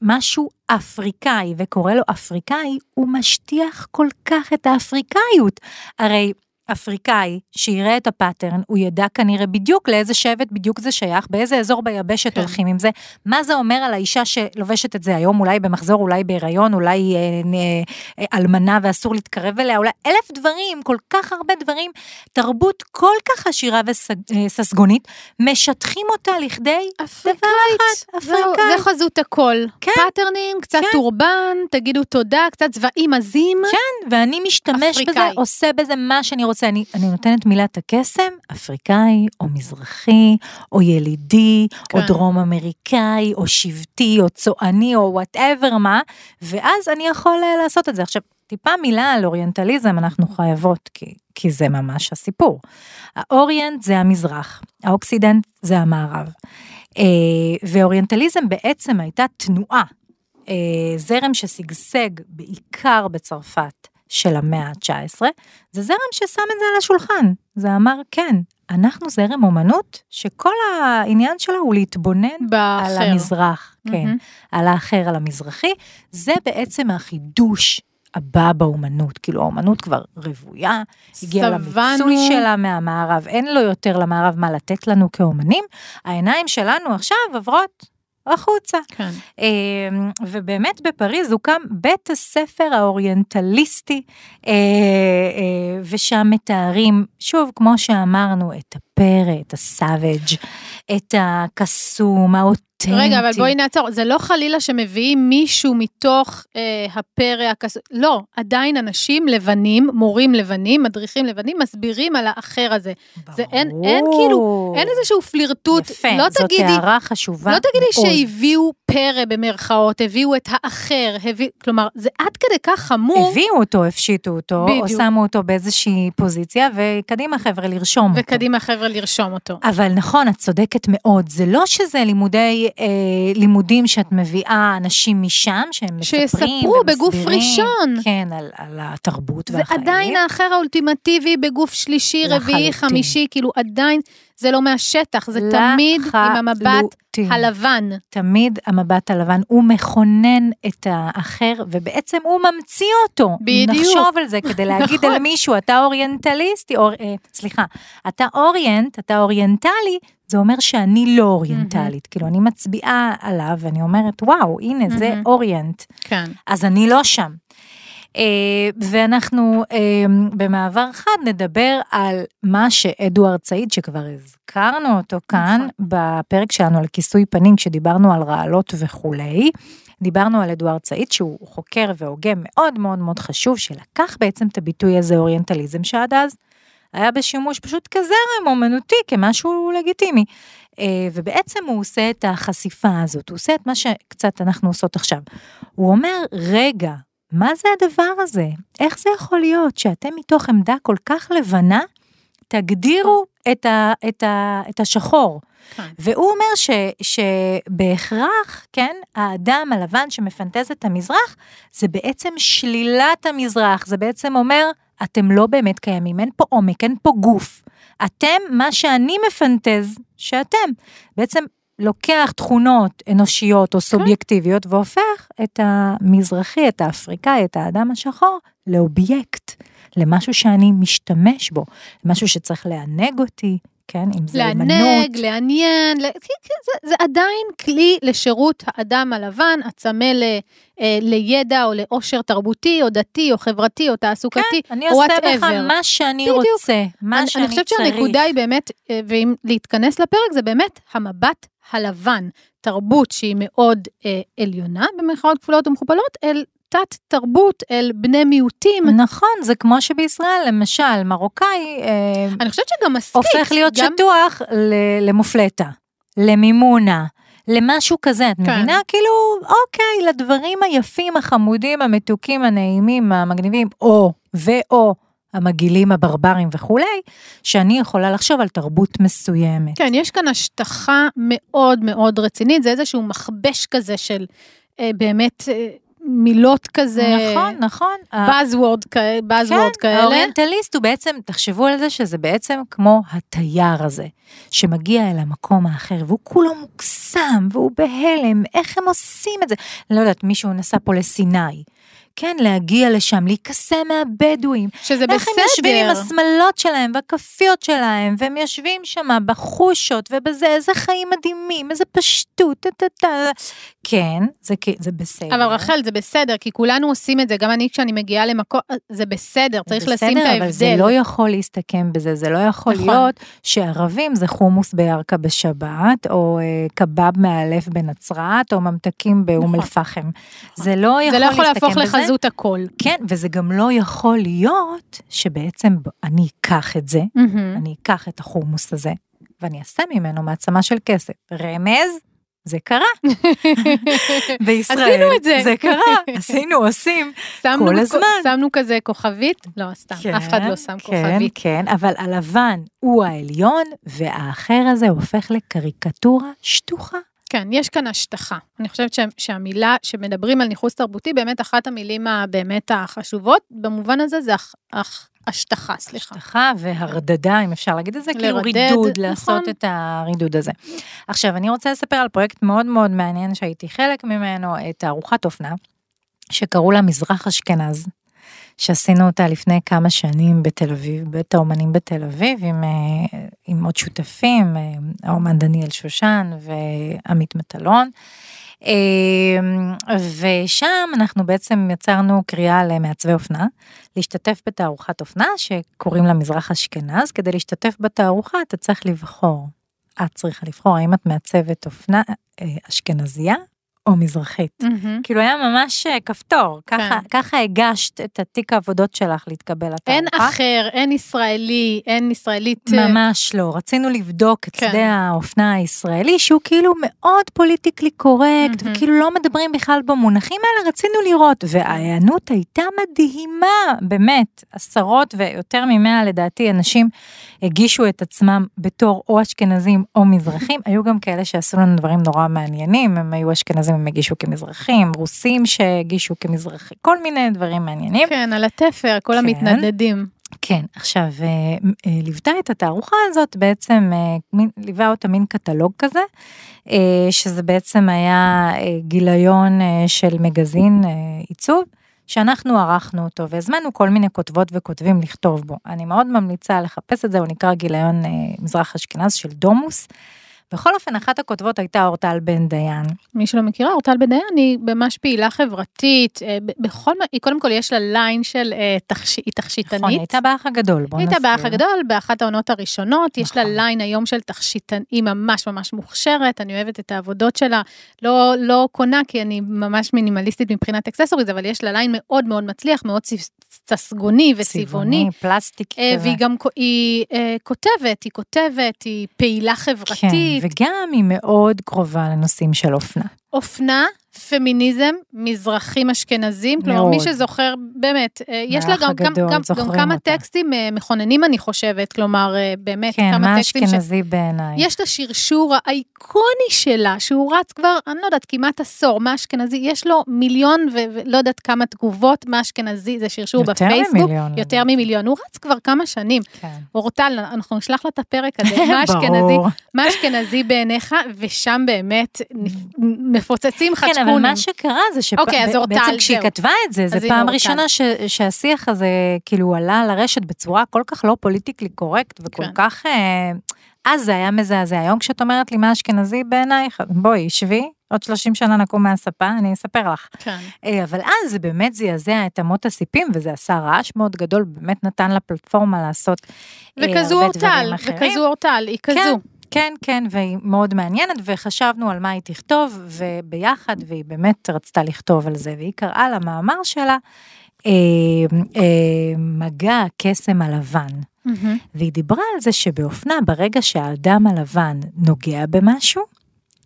Speaker 2: משהו אפריקאי וקורא לו אפריקאי, הוא משטיח כל כך את האפריקאיות. הרי אפריקאי שיראה את הפאטרן, הוא ידע כנראה בדיוק לאיזה שבט בדיוק זה שייך, באיזה אזור ביבשת
Speaker 3: כן.
Speaker 2: הולכים עם זה, מה זה אומר על האישה שלובשת את זה היום, אולי במחזור, אולי בהיריון, אולי אה, אה, אה, אלמנה ואסור להתקרב אליה, אולי אלף דברים, כל כך הרבה דברים, תרבות כל כך עשירה וססגונית, משטחים אותה לכדי
Speaker 3: אפריקאית,
Speaker 2: דבר אחד,
Speaker 3: זהו,
Speaker 2: אפריקאי.
Speaker 3: זה חזות הכל.
Speaker 2: כן.
Speaker 3: פאטרנים, קצת
Speaker 2: כן.
Speaker 3: טורבן, תגידו תודה, קצת צבעים עזים.
Speaker 2: כן, ואני משתמש
Speaker 3: אפריקאי.
Speaker 2: בזה, עושה בזה מה שאני רוצה. אני, אני נותנת מילת הקסם, אפריקאי, או מזרחי, או ילידי,
Speaker 3: כן.
Speaker 2: או דרום אמריקאי, או שבטי, או צועני, או whatever מה, ואז אני יכול אה, לעשות את זה. עכשיו, טיפה מילה על אוריינטליזם אנחנו חייבות, כי, כי זה ממש הסיפור. האוריינט זה המזרח, האוקסידנט זה המערב. אה, ואוריינטליזם בעצם הייתה תנועה, אה, זרם ששגשג בעיקר בצרפת של המאה ה-19, זה זרם ששם את זה על השולחן. זה אמר, כן, אנחנו זרם אומנות שכל העניין שלה הוא להתבונן על
Speaker 3: באחר.
Speaker 2: המזרח, כן,
Speaker 3: מהמם.
Speaker 2: על האחר, על המזרחי, זה בעצם החידוש הבא באומנות, כאילו האומנות כבר רוויה, הגיעה. למיצוי שלה מהמערב, אין לו יותר למערב מה לתת לנו כאומנים, העיניים שלנו עכשיו עוברות החוצה.
Speaker 3: כן.
Speaker 2: אמ, ובאמת בפריז הוקם בית הספר האוריינטליסטי, אה, אה, ושם מתארים, שוב, כמו שאמרנו, את הפרא, את הסאביג', את הקסום, אותנטי.
Speaker 3: רגע, אבל בואי נעצור, זה לא חלילה שמביאים מישהו מתוך אה, הפרא הכס... לא, עדיין אנשים לבנים, מורים לבנים, מדריכים לבנים, מסבירים על האחר הזה. זה אין, אין כאילו, אין איזשהו פלירטוט,
Speaker 2: יפה,
Speaker 3: לא
Speaker 2: זאת
Speaker 3: תגידי,
Speaker 2: הערה חשובה
Speaker 3: לא תגידי
Speaker 2: מאוד.
Speaker 3: שהביאו פרא במרכאות, הביאו את האחר, הביא, כלומר, זה עד כדי כך חמור,
Speaker 2: הביאו אותו, הפשיטו אותו,
Speaker 3: בדיוק.
Speaker 2: או שמו אותו באיזושהי פוזיציה, וקדימה חבר'ה, לרשום אותו.
Speaker 3: וקדימה חבר'ה לרשום אותו.
Speaker 2: אבל נכון, את צודקת מאוד, זה לא שזה לימודי, אה, לימודים שאת מביאה אנשים משם, שהם מספרים
Speaker 3: שיספרו בגוף
Speaker 2: ומסבירים,
Speaker 3: ראשון.
Speaker 2: כן, על, על התרבות
Speaker 3: זה
Speaker 2: והחיים.
Speaker 3: עדיין האחר האולטימטיבי בגוף שלישי, רביעי. חמישי, כאילו עדיין זה לא מהשטח, זה תמיד עם המבט. הלבן.
Speaker 2: תמיד המבט הלבן, הוא מכונן את האחר, ובעצם הוא ממציא אותו.
Speaker 3: בדיוק.
Speaker 2: נחשוב על זה כדי להגיד
Speaker 3: נכון.
Speaker 2: על מישהו, אתה אוריינטליסטי, אור, אה, סליחה, אתה אוריינט, אתה אוריינטלי, זה אומר שאני לא אוריינטלית. כאילו, אני מצביעה עליו, ואני אומרת, וואו, הנה, זה
Speaker 3: מהמם.
Speaker 2: אוריינט.
Speaker 3: כן.
Speaker 2: אז אני לא שם. אה, ואנחנו אה, במעבר חד נדבר על מה שאדוארד סעיד, שכבר הזכרנו אותו כאן,
Speaker 3: נכון.
Speaker 2: בפרק שלנו על כיסוי פנים, כשדיברנו על רעלות וכולי. דיברנו על אדוארד סעיד, שהוא חוקר והוגה מאוד מאוד מאוד חשוב, שלקח בעצם את הביטוי הזה אוריינטליזם, שעד אז היה בשימוש פשוט כזרם אומנותי, כמשהו לגיטימי. אה, ובעצם הוא עושה את החשיפה הזאת, הוא עושה את מה שקצת אנחנו עושות עכשיו. הוא אומר, רגע, מה זה הדבר הזה? איך זה יכול להיות שאתם מתוך עמדה כל כך לבנה, תגדירו את, ה, את, ה, את השחור?
Speaker 3: כן.
Speaker 2: והוא אומר ש, שבהכרח, כן, האדם הלבן שמפנטז את המזרח, זה בעצם שלילת המזרח, זה בעצם אומר, אתם לא באמת קיימים, אין פה עומק, אין פה גוף. אתם, מה שאני מפנטז, שאתם. בעצם לוקח תכונות אנושיות או סובייקטיביות והופך את המזרחי, את האפריקאי, את האדם השחור, לאובייקט, למשהו שאני משתמש בו, למשהו שצריך לענג אותי, כן, אם זה אמנות.
Speaker 3: לענג, לעניין, ל- כן, כן, זה, זה עדיין כלי לשירות האדם הלבן, הצמא ל, אה, לידע או לאושר תרבותי או דתי או חברתי או תעסוקתי,
Speaker 2: אני
Speaker 3: או
Speaker 2: עושה בך. מה שאני
Speaker 3: בדיוק.
Speaker 2: רוצה, מה
Speaker 3: אני,
Speaker 2: שאני
Speaker 3: אני חושבת
Speaker 2: צריך.
Speaker 3: שהנקודה היא באמת, אה, ואם להתכנס לפרק, זה באמת המבט הלבן, תרבות שהיא מאוד אה, עליונה, במרכאות כפולות ומכופלות, אל תת תרבות, אל בני מיעוטים.
Speaker 2: נכון, זה כמו שבישראל, למשל, מרוקאי אה,
Speaker 3: אני חושבת שגם מספיק.
Speaker 2: הופך להיות
Speaker 3: גם,
Speaker 2: שטוח למופלטה, למימונה, למשהו כזה, את
Speaker 3: כן.
Speaker 2: מבינה? כאילו, אוקיי, לדברים היפים, החמודים, המתוקים, הנעימים, המגניבים, או, ואו, המגעילים, הברברים וכולי, שאני יכולה לחשוב על תרבות מסוימת.
Speaker 3: כן, יש כאן השטחה מאוד מאוד רצינית, זה איזשהו מכבש כזה של אה, באמת אה, מילות כזה,
Speaker 2: נכון, נכון.
Speaker 3: Buzzword, כ- buzzword
Speaker 2: כן,
Speaker 3: כאלה.
Speaker 2: האוריינטליסט הוא בעצם, תחשבו על זה שזה בעצם כמו התייר הזה, שמגיע אל המקום האחר, והוא כולו מוקסם, והוא בהלם, איך הם עושים את זה? לא יודעת, מישהו נסע פה לסיני. כן, להגיע לשם, להיקסם מהבדואים.
Speaker 3: שזה
Speaker 2: איך הם יושבים עם
Speaker 3: בסדר.
Speaker 2: השמלות שלהם והכאפיות שלהם, והם יושבים שם בחושות ובזה, איזה חיים מדהימים, איזה פשטות, טה טה טה. כן, זה, זה בסדר.
Speaker 3: אבל רחל, זה בסדר, כי כולנו עושים את זה, גם אני כשאני מגיעה למקום, זה בסדר, צריך
Speaker 2: בסדר,
Speaker 3: לשים את ההבדל.
Speaker 2: אבל זה לא יכול להסתכם בזה, זה לא יכול
Speaker 3: נכון.
Speaker 2: להיות שערבים זה חומוס בירכא בשבת, או אה, קבב מאלף בנצרת, או ממתקים באום
Speaker 3: נכון.
Speaker 2: אל-פחם. זה לא יכול
Speaker 3: זה לא יכול
Speaker 2: להסתכם
Speaker 3: להפוך
Speaker 2: בזה.
Speaker 3: לחזות הכל.
Speaker 2: כן, וזה גם לא יכול להיות שבעצם אני אקח את זה,
Speaker 3: מהמם.
Speaker 2: אני אקח את החומוס הזה, ואני אעשה ממנו מעצמה של כסף. רמז, זה קרה. בישראל.
Speaker 3: עשינו את זה.
Speaker 2: זה קרה, עשינו, עושים.
Speaker 3: שמנו
Speaker 2: כל הזמן.
Speaker 3: שמנו כזה כוכבית, לא, סתם, אף אחד לא שם כוכבית.
Speaker 2: כן, כן, אבל הלבן הוא העליון, והאחר הזה הופך לקריקטורה שטוחה.
Speaker 3: כן, יש כאן השטחה. אני חושבת שה- שהמילה, שמדברים על ניכוס תרבותי, באמת אחת המילים הבאמת החשובות, במובן הזה זה הח- הח- השטחה, סליחה.
Speaker 2: השטחה והרדדה, אם אפשר להגיד את זה, כאילו
Speaker 3: לרדד,
Speaker 2: רידוד,
Speaker 3: נכון.
Speaker 2: לעשות את הרידוד הזה. עכשיו, אני רוצה לספר על פרויקט מאוד מאוד מעניין שהייתי חלק ממנו, את תערוכת אופנה, שקראו לה מזרח אשכנז. שעשינו אותה לפני כמה שנים בתל אביב, בית האומנים בתל אביב, עם, אה, עם עוד שותפים, אה, האומן דניאל שושן ועמית מטלון. אה, ושם אנחנו בעצם יצרנו קריאה למעצבי אופנה, להשתתף בתערוכת אופנה שקוראים לה מזרח אשכנז, כדי להשתתף בתערוכה אתה צריך לבחור. את צריכה לבחור האם את מעצבת אופנה אשכנזייה או מזרחית.
Speaker 3: מהמם.
Speaker 2: כאילו היה ממש אה, כפתור, ככה,
Speaker 3: כן.
Speaker 2: ככה הגשת את התיק העבודות שלך להתקבל לתערוכה.
Speaker 3: אין אחר, אין ישראלי, אין ישראלית. אה,
Speaker 2: ממש לא, רצינו לבדוק את
Speaker 3: כן.
Speaker 2: שדה האופנה הישראלי שהוא כאילו מאוד פוליטיקלי קורקט,
Speaker 3: מהמם.
Speaker 2: וכאילו לא מדברים בכלל במונחים האלה, רצינו לראות, וההיענות הייתה מדהימה, באמת, עשרות ויותר ממאה לדעתי אנשים הגישו את עצמם בתור או אשכנזים או מזרחים, היו גם כאלה שעשו לנו דברים נורא מעניינים, הם היו אשכנזים, הם הגישו כמזרחים, רוסים שהגישו כמזרחים, כל מיני דברים מעניינים.
Speaker 3: כן, על התפר, כל
Speaker 2: כן.
Speaker 3: המתנדדים.
Speaker 2: כן, עכשיו, אה, אה, ליוותה את התערוכה הזאת, בעצם אה, ליווה אותה מין קטלוג כזה, שזה בעצם היה גיליון של מגזין עיצוב, שאנחנו ערכנו אותו והזמנו כל מיני כותבות וכותבים לכתוב בו. אני מאוד ממליצה לחפש את זה, הוא נקרא גיליון אה, מזרח אשכנז של דומוס. בכל אופן, אחת הכותבות הייתה אורטל בן דיין.
Speaker 3: מי שלא מכירה, אורטל בן דיין היא ממש פעילה חברתית, אה, בכל, מה- היא קודם כל יש לה ליין של אה, תכשי- היא תכשיטנית.
Speaker 2: נכון, היא הייתה באח הגדול, בוא
Speaker 3: היא
Speaker 2: נסביר.
Speaker 3: הייתה באח הגדול באחת העונות הראשונות, יש לה
Speaker 2: נכון.
Speaker 3: ליין היום של תכשיטים, היא ממש ממש מוכשרת, אני אוהבת את העבודות שלה, לא, לא קונה כי אני ממש מינימליסטית מבחינת accessories, אבל יש לה ליין מאוד מאוד מצליח, מאוד ססגוני וצבעוני.
Speaker 2: צבעוני, פלסטיק
Speaker 3: אה,
Speaker 2: כזה.
Speaker 3: והיא גם היא אה, כותבת, היא כותבת, היא פעילה חברתית,
Speaker 2: כן, וגם היא מאוד קרובה לנושאים של אופנה.
Speaker 3: אופנה, פמיניזם, מזרחים אשכנזים, כלומר מי
Speaker 2: מאוד.
Speaker 3: שזוכר, באמת, אה, יש לה גם, גם,
Speaker 2: הגדול,
Speaker 3: גם, גם כמה
Speaker 2: אותה.
Speaker 3: טקסטים אה, מכוננים אני חושבת, כלומר אה, באמת
Speaker 2: כן,
Speaker 3: כמה
Speaker 2: מה
Speaker 3: טקסטים ש...
Speaker 2: אשכנזי בעיניי.
Speaker 3: יש את השרשור האיקוני שלה, שהוא רץ כבר, אני לא יודעת, כמעט עשור, מה אשכנזי, יש לו מיליון ו- ולא יודעת כמה תגובות, מה אשכנזי, זה שרשור
Speaker 2: יותר
Speaker 3: בפייסבוק,
Speaker 2: ממיליון,
Speaker 3: יותר. ממיליון, הוא רץ כבר כמה שנים.
Speaker 2: כן.
Speaker 3: אורטל, אנחנו נשלח לה את הפרק הזה, מה אשכנזי. מה אשכנזי בעיניך, ושם באמת מפוצצים
Speaker 2: כן,
Speaker 3: חדשקונים.
Speaker 2: אבל מה שקרה זה
Speaker 3: אוקיי, אז אורטל,
Speaker 2: שבעצם כשהיא. כתבה את זה, זו פעם. ראשונה שהשיח הזה כאילו עלה לרשת בצורה כל כך לא פוליטיקלי קורקט וכל
Speaker 3: כן.
Speaker 2: כך... אה, אז זה היה מזעזע. היום כשאת אומרת לי מה אשכנזי בעינייך, בואי, שבי, עוד 30 שנה נקום מהספה, אני אספר לך.
Speaker 3: כן.
Speaker 2: אה, אבל אז זה באמת זעזע את אמות הסיפים, וזה עשה רעש מאוד גדול, באמת נתן לה פלטפורמה לעשות אה,
Speaker 3: וכזו
Speaker 2: הרבה דברים אחרים.
Speaker 3: וכזו אורטל, היא
Speaker 2: כן,
Speaker 3: כזו.
Speaker 2: כן, כן, והיא מאוד מעניינת, וחשבנו על מה היא תכתוב, וביחד, והיא באמת רצתה לכתוב על זה, והיא קראה למאמר שלה, אה, אה, מגע הקסם הלבן.
Speaker 3: מהמם.
Speaker 2: והיא דיברה על זה שבאופנה, ברגע שהאדם הלבן נוגע במשהו,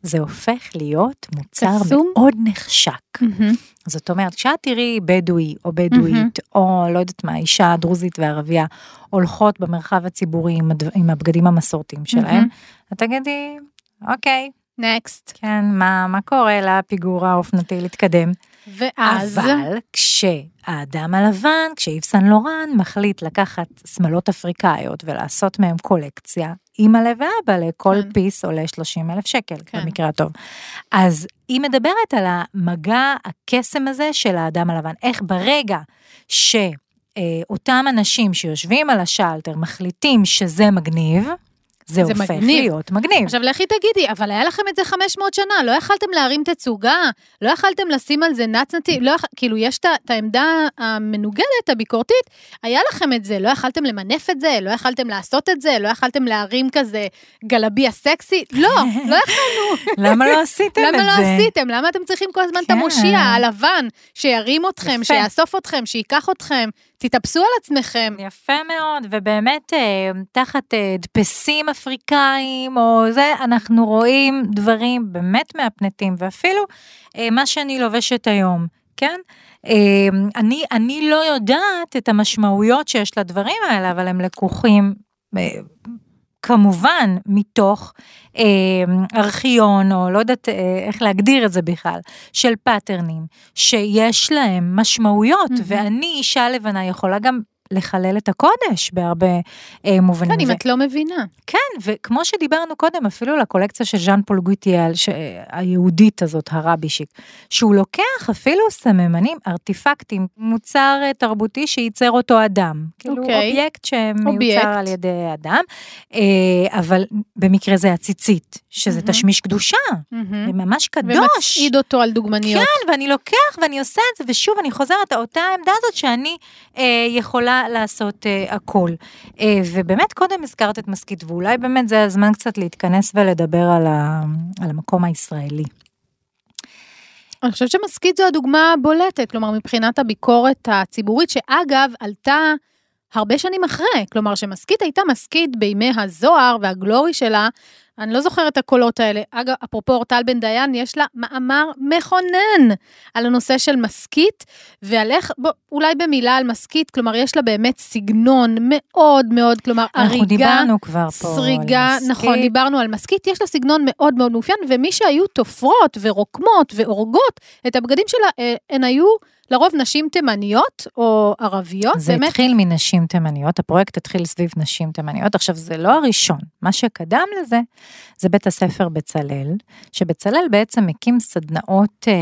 Speaker 2: זה הופך להיות מוצר
Speaker 3: קסום?
Speaker 2: מאוד נחשק.
Speaker 3: מהמם.
Speaker 2: זאת אומרת, כשאת תראי בדואי או בדואית, או לא יודעת מה, אישה דרוזית וערבייה, הולכות במרחב הציבורי עם, הד... עם הבגדים המסורתיים שלהם,
Speaker 3: מהמם.
Speaker 2: את תגידי, אוקיי,
Speaker 3: נקסט.
Speaker 2: כן, מה, מה קורה לפיגור האופנתי להתקדם?
Speaker 3: ואז,
Speaker 2: אבל כשהאדם הלבן, כשאיב סן לורן מחליט לקחת שמלות אפריקאיות ולעשות מהם קולקציה, אימא'לה ואבא'לה, כל
Speaker 3: כן.
Speaker 2: פיס עולה 30 אלף שקל,
Speaker 3: כן.
Speaker 2: במקרה הטוב. אז היא מדברת על המגע הקסם הזה של האדם הלבן, איך ברגע שאותם אנשים שיושבים על השלטר מחליטים שזה מגניב, זה,
Speaker 3: זה
Speaker 2: הופך
Speaker 3: מגניב.
Speaker 2: להיות מגניב.
Speaker 3: עכשיו לכי תגידי, אבל היה לכם את זה 500 שנה, לא יכלתם להרים תצוגה, לא יכלתם לשים על זה נצנתי, לא יכ... כאילו יש את את העמדה המנוגדת, הביקורתית, היה לכם את זה, לא יכלתם למנף את זה, לא יכלתם לעשות את זה, לא יכלתם להרים כזה גלביה סקסי, לא, לא יכלנו.
Speaker 2: למה לא עשיתם את זה?
Speaker 3: למה לא עשיתם? למה אתם צריכים כל הזמן את
Speaker 2: כן.
Speaker 3: המושיע הלבן, שירים אתכם,
Speaker 2: יפה.
Speaker 3: שיאסוף אתכם, שייקח אתכם, תתאפסו על עצמכם.
Speaker 2: יפה מאוד, ובאמת אה, תחת אה, דפסים אפריקאים או זה, אנחנו רואים דברים באמת מהפנטים, ואפילו אה, מה שאני לובשת היום, כן? אני, אני לא יודעת את המשמעויות שיש לדברים האלה, אבל הם לקוחים. כמובן מתוך אה, ארכיון, או לא יודעת אה, איך להגדיר את זה בכלל, של פאטרנים, שיש להם משמעויות,
Speaker 3: מהמם.
Speaker 2: ואני, אישה לבנה, יכולה גם לחלל את הקודש בהרבה אה, מובנים.
Speaker 3: כן, אם
Speaker 2: ו-
Speaker 3: את לא מבינה.
Speaker 2: כן, וכמו שדיברנו קודם, אפילו לקולקציה של ז'אן פול גוטיאל, ש- היהודית הזאת, ה Rabbi Chic, שהוא לוקח אפילו סממנים, ארטיפקטים, מוצר אה, תרבותי שייצר אותו אדם. כאילו
Speaker 3: אוקיי.
Speaker 2: אובייקט שמיוצר
Speaker 3: אובייקט.
Speaker 2: על ידי אדם, אה, אבל במקרה זה הציצית, שזה
Speaker 3: מהמם.
Speaker 2: תשמיש קדושה,
Speaker 3: מהמם.
Speaker 2: זה ממש קדוש.
Speaker 3: ומצעיד אותו על דוגמניות.
Speaker 2: כן, ואני לוקח ואני עושה את זה, ושוב, אני חוזרת, אותה העמדה הזאת שאני אה, יכולה לעשות uh, הכל. Uh, ובאמת קודם הזכרת את מסכית, ואולי באמת זה הזמן קצת להתכנס ולדבר על, ה, על המקום הישראלי.
Speaker 3: אני חושבת שמסכית זו הדוגמה הבולטת, כלומר מבחינת הביקורת הציבורית, שאגב עלתה הרבה שנים אחרי, כלומר שמסכית הייתה מסכית בימי הזוהר והגלורי שלה, אני לא זוכרת את הקולות האלה. אגב, אפרופו אורטל בן דיין, יש לה מאמר מכונן על הנושא של מסכית, ועל איך, בוא, אולי במילה על מסכית, כלומר, יש לה באמת סגנון מאוד מאוד, כלומר,
Speaker 2: אנחנו
Speaker 3: הריגה,
Speaker 2: דיברנו כבר פה
Speaker 3: סריגה,
Speaker 2: על מסכית.
Speaker 3: נכון, דיברנו על מסכית, יש לה סגנון מאוד מאוד מאופיין, ומי שהיו תופרות ורוקמות והורגות את הבגדים שלה, אה, הן היו לרוב נשים תימניות או ערביות,
Speaker 2: זה
Speaker 3: באמת.
Speaker 2: התחיל מנשים תימניות, הפרויקט התחיל סביב נשים תימניות. עכשיו, זה לא הראשון. מה שקדם לזה, זה בית הספר בצלאל, שבצלאל בעצם הקים סדנאות אה,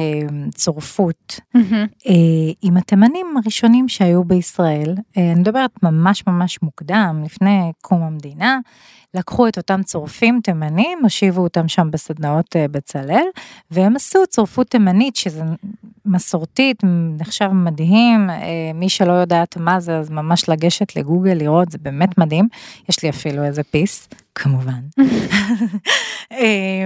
Speaker 2: צורפות
Speaker 3: מהמם.
Speaker 2: אה, עם התימנים הראשונים שהיו בישראל. אה, אני מדברת ממש ממש מוקדם, לפני קום המדינה. לקחו את אותם צורפים תימנים, הושיבו אותם שם בסדנאות אה, בצלאל, והם עשו צורפות תימנית, שזה מסורתית, נחשב מדהים, אה, מי שלא יודעת מה זה, אז ממש לגשת לגוגל לראות, זה באמת מדהים. יש לי אפילו איזה פיס, כמובן. אה,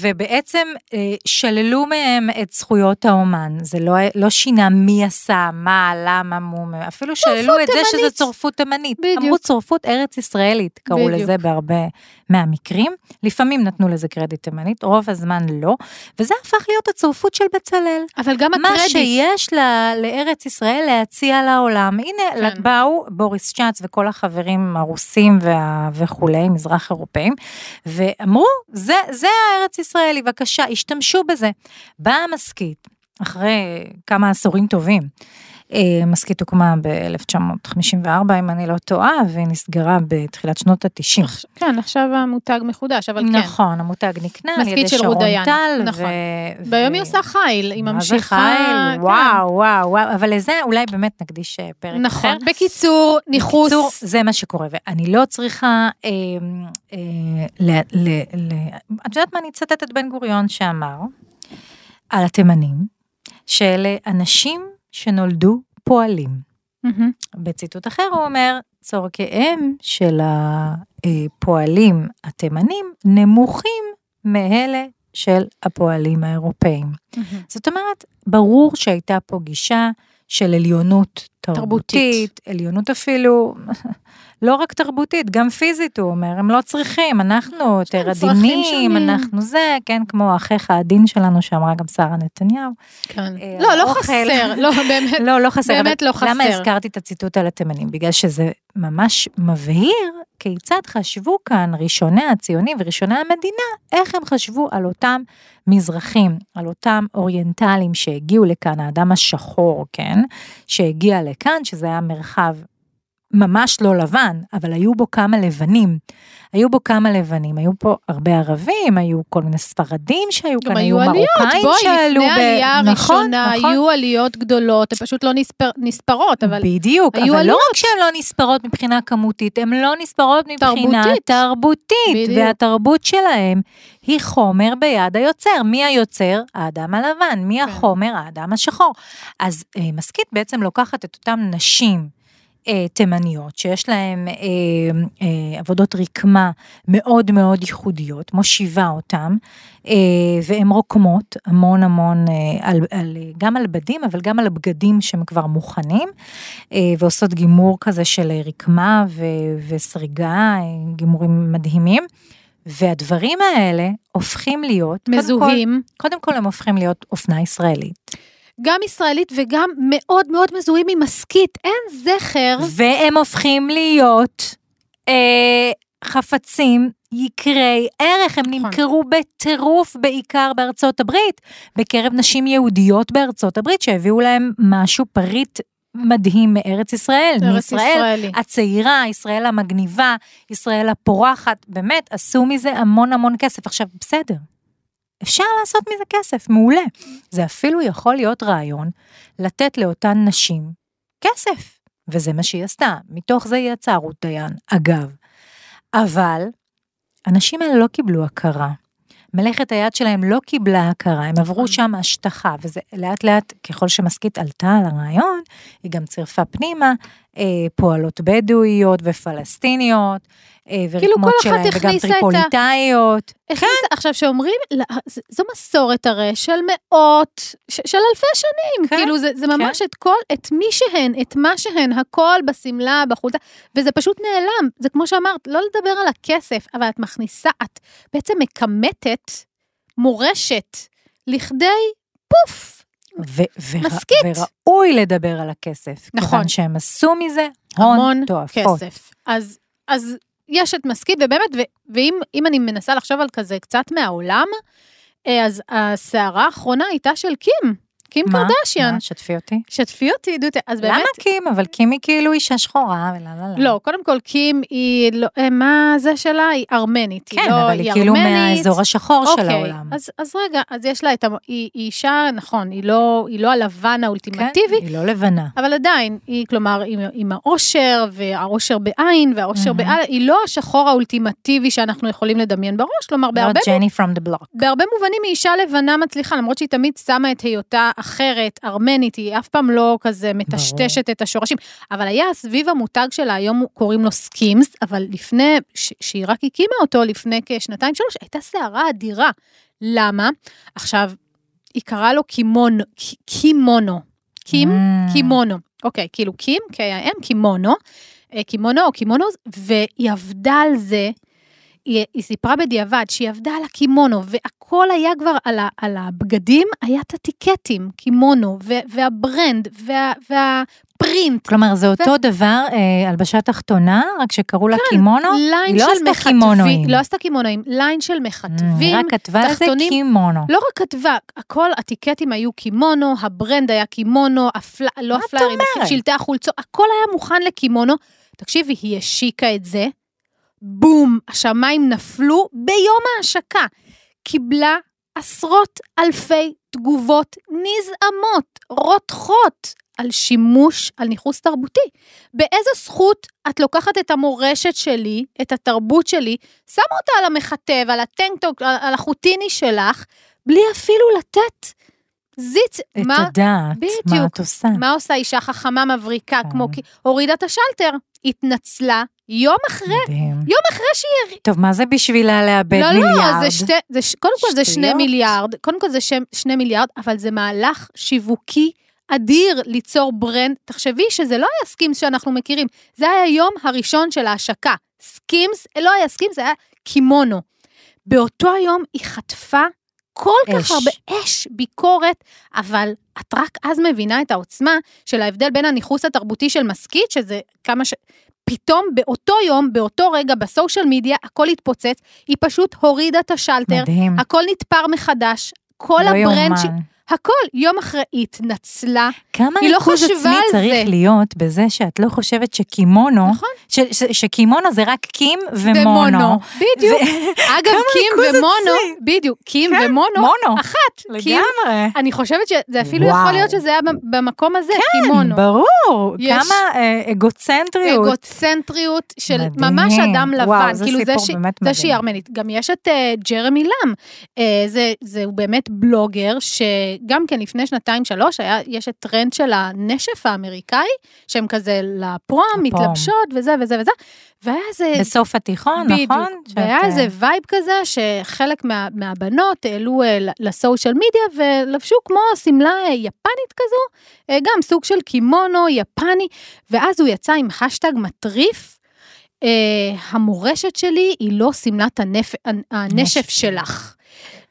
Speaker 2: ובעצם אה, שללו מהם את זכויות האומן, זה לא, לא שינה מי עשה, מה, למה, מו, אפילו שללו את זה שזה. צורפות תימנית.
Speaker 3: בדיוק.
Speaker 2: אמרו צורפות ארץ ישראלית, קראו
Speaker 3: בדיוק.
Speaker 2: לזה בהרבה מהמקרים. לפעמים נתנו לזה קרדיט תימנית, רוב הזמן לא, וזה הפך להיות הצורפות של בצלאל.
Speaker 3: אבל גם
Speaker 2: מה
Speaker 3: הקרדיט,
Speaker 2: שיש לה, לארץ ישראל להציע לעולם. הנה,
Speaker 3: כן.
Speaker 2: באו בוריס צ'אץ וכל החברים הרוסים וה, וכולי, מזרח אירופאים, ואמרו, זה, זה הארץ ישראלי, בבקשה, השתמשו בזה. באה המשכית, אחרי כמה עשורים טובים. אה, משכית הוקמה ב-1954, אם אני לא טועה, והיא נסגרה בתחילת שנות ה-90.
Speaker 3: כן, עכשיו המותג מחודש, אבל כן.
Speaker 2: נכון, המותג נקנה על ידי שרון טל.
Speaker 3: נכון.
Speaker 2: ו-
Speaker 3: והיום היא עושה חיל, היא
Speaker 2: מה זה
Speaker 3: ממשיכה...
Speaker 2: חיל?
Speaker 3: כן.
Speaker 2: וואו, וואו, וואו, אבל לזה אולי באמת נקדיש אה, פרק
Speaker 3: נכון.
Speaker 2: אחר.
Speaker 3: בקיצור, ניכוס.
Speaker 2: בקיצור, זה מה שקורה, ואני לא צריכה, אה, אה, ל, ל, ל, את יודעת מה, אני אצטט את בן גוריון שאמר על התימנים, שאלה אנשים שנולדו פועלים. בציטוט אחר הוא אומר, צורכיהם של הפועלים התימנים נמוכים מאלה של הפועלים האירופאים. זאת אומרת, ברור שהייתה פה גישה של עליונות תרבותית,
Speaker 3: תרבותית.
Speaker 2: עליונות אפילו, לא רק תרבותית, גם פיזית, הוא אומר, הם לא צריכים, אנחנו יותר
Speaker 3: צרכים
Speaker 2: עדינים. אנחנו זה, כן, כמו האחיך העדין שלנו, שאמרה גם שרה נתניהו.
Speaker 3: כן.
Speaker 2: אה,
Speaker 3: לא, לא. חסר, לא, באמת.
Speaker 2: לא, לא חסר.
Speaker 3: באמת לא חסר.
Speaker 2: למה הזכרתי את הציטוט על התימנים? בגלל שזה ממש מבהיר כיצד חשבו כאן ראשוני הציונים וראשוני המדינה, איך הם חשבו על אותם מזרחים, על אותם אוריינטלים שהגיעו לכאן, האדם השחור, כן? שהגיע לכאן, שזה היה מרחב ממש לא לבן, אבל היו בו כמה לבנים. היו בו כמה לבנים, היו פה הרבה ערבים, היו כל מיני ספרדים שהיו כאן,
Speaker 3: גם
Speaker 2: היו
Speaker 3: עליות,
Speaker 2: מרוקאים
Speaker 3: בואי,
Speaker 2: שעלו
Speaker 3: לפני העלייה
Speaker 2: נכון,
Speaker 3: הראשונה
Speaker 2: נכון.
Speaker 3: היו עליות גדולות, הן פשוט לא נספר- נספרות, אבל
Speaker 2: בדיוק, אבל לא
Speaker 3: עליות.
Speaker 2: רק שהן לא נספרות מבחינה כמותית, הן לא נספרות מבחינה
Speaker 3: תרבותית.
Speaker 2: תרבותית,
Speaker 3: בדיוק.
Speaker 2: והתרבות שלהם היא חומר ביד היוצר. מי היוצר? האדם הלבן. מי
Speaker 3: כן.
Speaker 2: החומר? האדם השחור. אז אה, משכית בעצם לוקחת את אותן נשים. אה, תימניות שיש להן אה, אה, עבודות רקמה מאוד מאוד ייחודיות, מושיבה אותן, אה, והן רוקמות המון המון אה, על, על, גם על בדים אבל גם על הבגדים שהם כבר מוכנים, אה, ועושות גימור כזה של רקמה ו, וסריגה, אה, גימורים מדהימים. והדברים האלה הופכים להיות, קודם כל,
Speaker 3: מזוהים,
Speaker 2: קודם כל הם הופכים להיות אופנה ישראלית.
Speaker 3: גם ישראלית וגם מאוד מאוד מזוהים עם משכית, אין זכר.
Speaker 2: והם הופכים להיות אה, חפצים יקרי ערך, הם
Speaker 3: נכון.
Speaker 2: נמכרו בטירוף בעיקר בארצות הברית, בקרב נשים יהודיות בארצות הברית שהביאו להם משהו פריט מדהים מארץ ישראל,
Speaker 3: ארץ
Speaker 2: מישראל
Speaker 3: ישראלי.
Speaker 2: הצעירה, ישראל המגניבה, ישראל הפורחת, באמת עשו מזה המון המון כסף. עכשיו בסדר, אפשר לעשות מזה כסף, מעולה. זה אפילו יכול להיות רעיון לתת לאותן נשים כסף, וזה מה שהיא עשתה, מתוך זה היא יצאה רות דיין, אגב. אבל הנשים האלה לא קיבלו הכרה. מלאכת היד שלהם לא קיבלה הכרה, הם עברו שם השטחה, וזה לאט לאט, ככל שמשכית עלתה על הרעיון, היא גם צירפה פנימה פועלות בדואיות ופלסטיניות, אה,
Speaker 3: כאילו
Speaker 2: ורקמות
Speaker 3: כל אחת
Speaker 2: וגם
Speaker 3: הכניסה את ה-
Speaker 2: טריפוליטאיות.
Speaker 3: הכניסה, עכשיו שאומרים, לא, זו מסורת הרי של מאות, ש, של אלפי שנים,
Speaker 2: כן,
Speaker 3: כאילו זה, זה ממש את כל, את מי שהן, את מה שהן, הכל בשמלה, בחולצה, וזה פשוט נעלם, זה כמו שאמרת, לא לדבר על הכסף, אבל את מכניסה, את בעצם מכמתת מורשת לכדי פוף,
Speaker 2: ו-
Speaker 3: מסכית.
Speaker 2: וראוי לדבר על הכסף.
Speaker 3: נכון.
Speaker 2: כיוון שהם עשו מזה הון
Speaker 3: המון
Speaker 2: תועפות.
Speaker 3: כסף. אז, אז יש את מסכית, ובאמת, ו, ואם אם אני מנסה לחשוב על כזה קצת מהעולם, אה, אז הסערה האחרונה הייתה של קים, קים
Speaker 2: מה?
Speaker 3: קרדשיאן.
Speaker 2: מה? שתפי אותי.
Speaker 3: שתפי אותי, דותי, אז באמת...
Speaker 2: למה קים? אבל קים היא כאילו אישה שחורה, ולא, לא, לא.
Speaker 3: לא, קודם כל, קים היא, לא, אה, מה זה שלה? היא ארמנית.
Speaker 2: כן,
Speaker 3: היא לא,
Speaker 2: אבל היא כאילו
Speaker 3: ארמנית.
Speaker 2: מהאזור השחור של
Speaker 3: אוקיי,
Speaker 2: העולם.
Speaker 3: אז, אז רגע, אז יש לה את ה... היא, היא אישה, נכון, היא לא, היא לא הלבן האולטימטיבי,
Speaker 2: כן, היא לא לבנה.
Speaker 3: אבל עדיין, היא, כלומר, עם, עם העושר, והעושר בעין, והעושר
Speaker 2: מהמם.
Speaker 3: בעל, היא לא השחור האולטימטיבי שאנחנו יכולים לדמיין בראש, כלומר,
Speaker 2: לא
Speaker 3: בהרבה,
Speaker 2: ג'ני פרום דה בלוק.
Speaker 3: בהרבה מובנים היא אישה לבנה מצליחה, למרות שהיא תמיד שמה את היותה אחרת, ארמנית, היא אף פעם לא כזה מטשטשת את השורשים. אבל היה סביב המותג שלה, היום קוראים לו סקימס, אבל לפני, ש- שהיא רק הקימה אותו לפני כשנתיים שלוש, הייתה סערה אדירה. למה? עכשיו, היא קראה לו קימונו, קימונו. קים,
Speaker 2: Mm.
Speaker 3: קימונו. אוקיי, כאילו קים, K-I-M, קימונו. אה, קימונו או קימונוז, והיא עבדה על זה. היא, היא סיפרה בדיעבד שהיא עבדה על הקימונו, והכל היה כבר על, ה, על הבגדים, היה את הטיקטים, קימונו, ו, וה brand, וה, והפרינט.
Speaker 2: כלומר, זה אותו דבר, אה, הלבשה תחתונה, רק שקראו לה קימונו? היא לא עשתה קימונואים.
Speaker 3: מכתבים, לא עשתה קימונואים, ליין של
Speaker 2: Mm,
Speaker 3: מכתבים,
Speaker 2: רק כתבה לזה. קימונו.
Speaker 3: לא רק כתבה, הכל, הטיקטים היו קימונו, ה brand היה קימונו, הפל... לא
Speaker 2: אומרת?
Speaker 3: שלטי החולצות, הכל היה מוכן לקימונו. תקשיבי, היא השיקה את זה, בום, השמיים נפלו ביום ההשקה. קיבלה עשרות אלפי תגובות נזעמות, רותחות, על שימוש, על ניכוס תרבותי. באיזה זכות את לוקחת את המורשת שלי, את התרבות שלי, שמה אותה על המכתב, על הטנקטוק, על החוטיני שלך, בלי אפילו לתת זיץ.
Speaker 2: את
Speaker 3: מה,
Speaker 2: הדעת, מה
Speaker 3: בדיוק.
Speaker 2: את עושה.
Speaker 3: מה עושה אישה חכמה מבריקה,
Speaker 2: כן.
Speaker 3: כמו הורידה את השלטר, התנצלה, יום אחרי,
Speaker 2: מדהים.
Speaker 3: יום אחרי שהיא
Speaker 2: טוב, מה זה בשבילה לאבד
Speaker 3: לא,
Speaker 2: מיליארד?
Speaker 3: לא, זה שתי, זה, ש- קודם כל זה שני. מיליארד, קודם כל זה שם, שני מיליארד, אבל זה מהלך שיווקי אדיר ליצור brand. תחשבי שזה לא היה Skims שאנחנו מכירים, זה היה היום הראשון של ההשקה. Skims, לא היה Skims, זה היה קימונו. באותו היום היא חטפה כל
Speaker 2: אש.
Speaker 3: כך הרבה אש, ביקורת, אבל את רק אז מבינה את העוצמה של ההבדל בין הניכוס התרבותי של משכית, שזה כמה ש... פתאום באותו יום, באותו רגע, ב social media, הכל התפוצץ, היא פשוט הורידה את השלטר,
Speaker 2: מדהים.
Speaker 3: הכל נתפר מחדש, כל
Speaker 2: לא
Speaker 3: ה brand,
Speaker 2: ש...
Speaker 3: הכל, יום אחרי היא התנצלה,
Speaker 2: כמה
Speaker 3: היא לא
Speaker 2: ריכוז
Speaker 3: חשבה
Speaker 2: עצמי
Speaker 3: על
Speaker 2: צריך
Speaker 3: זה.
Speaker 2: להיות בזה שאת לא חושבת שקימונו,
Speaker 3: נכון?
Speaker 2: ש- ש- שקימונו זה רק קים ומונו.
Speaker 3: ומונו, בדיוק.
Speaker 2: ו-
Speaker 3: אגב,
Speaker 2: כמה
Speaker 3: קים
Speaker 2: ריכוז
Speaker 3: ומונו,
Speaker 2: עצמי.
Speaker 3: בדיוק, קים
Speaker 2: כן,
Speaker 3: ומונו,
Speaker 2: מונו.
Speaker 3: אחת. קים,
Speaker 2: לגמרי.
Speaker 3: אני חושבת שזה אפילו
Speaker 2: וואו.
Speaker 3: יכול להיות שזה היה במקום הזה,
Speaker 2: כן,
Speaker 3: קימונו.
Speaker 2: ברור.
Speaker 3: יש-
Speaker 2: כמה אה, אגוצנטריות.
Speaker 3: אגוצנטריות של
Speaker 2: מדהים.
Speaker 3: ממש אדם לבן,
Speaker 2: וואו, זה
Speaker 3: כאילו
Speaker 2: סיפור
Speaker 3: ש-
Speaker 2: באמת
Speaker 3: זה
Speaker 2: מדהים.
Speaker 3: שהיא ארמנית. גם יש את אה, ג'רמי לאם, אה, זה, זה הוא באמת בלוגר, שגם כן לפני שנתיים שלוש, היה, יש את טרנד של הנשף האמריקאי, שהם כזה ל
Speaker 2: prom.
Speaker 3: מתלבשות וזה וזה וזה, והיה איזה...
Speaker 2: בסוף התיכון,
Speaker 3: בדיוק.
Speaker 2: נכון?
Speaker 3: והיה
Speaker 2: שאת,
Speaker 3: איזה vibe כזה שחלק מה, מהבנות העלו אה, ל social media ולבשו כמו שמלה אה, יפנית כזו, אה, גם סוג של קימונו יפני, ואז הוא יצא עם האשטג מטריף. אה, המורשת שלי היא לא שמלת הנפ... הנשף
Speaker 2: נשף.
Speaker 3: שלך.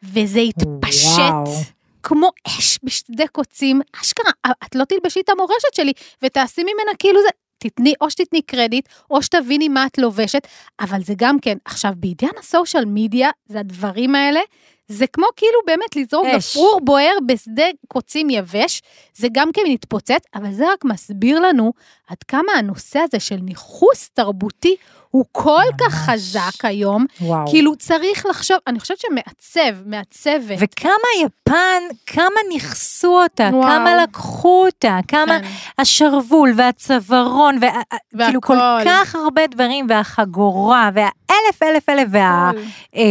Speaker 3: וזה התפשט.
Speaker 2: וואו.
Speaker 3: כמו אש בשדה קוצים, אשכרה, את לא תלבשי את המורשת שלי ותעשי ממנה כאילו זה, תתני, או שתתני קרדיט, או שתביני מה את לובשת, אבל זה גם כן, עכשיו בעידן הסושיאל מדיה, זה הדברים האלה, זה כמו כאילו באמת לזרוק
Speaker 2: אש.
Speaker 3: גפרור בוער בשדה קוצים יבש, זה גם כן מתפוצץ, אבל זה רק מסביר לנו עד כמה הנושא הזה של ניכוס תרבותי הוא כל כך
Speaker 2: ממש.
Speaker 3: חזק היום,
Speaker 2: וואו.
Speaker 3: כאילו צריך לחשוב, אני חושבת שמעצב, מעצבת,
Speaker 2: וכמה יפן, כמה נכסו אותה,
Speaker 3: וואו.
Speaker 2: כמה לקחו אותה, כמה
Speaker 3: כן.
Speaker 2: השרוול והצווארון, כל
Speaker 3: והכל.
Speaker 2: כך הרבה דברים, והחגורה, אלף אלף אלף, וה... אה,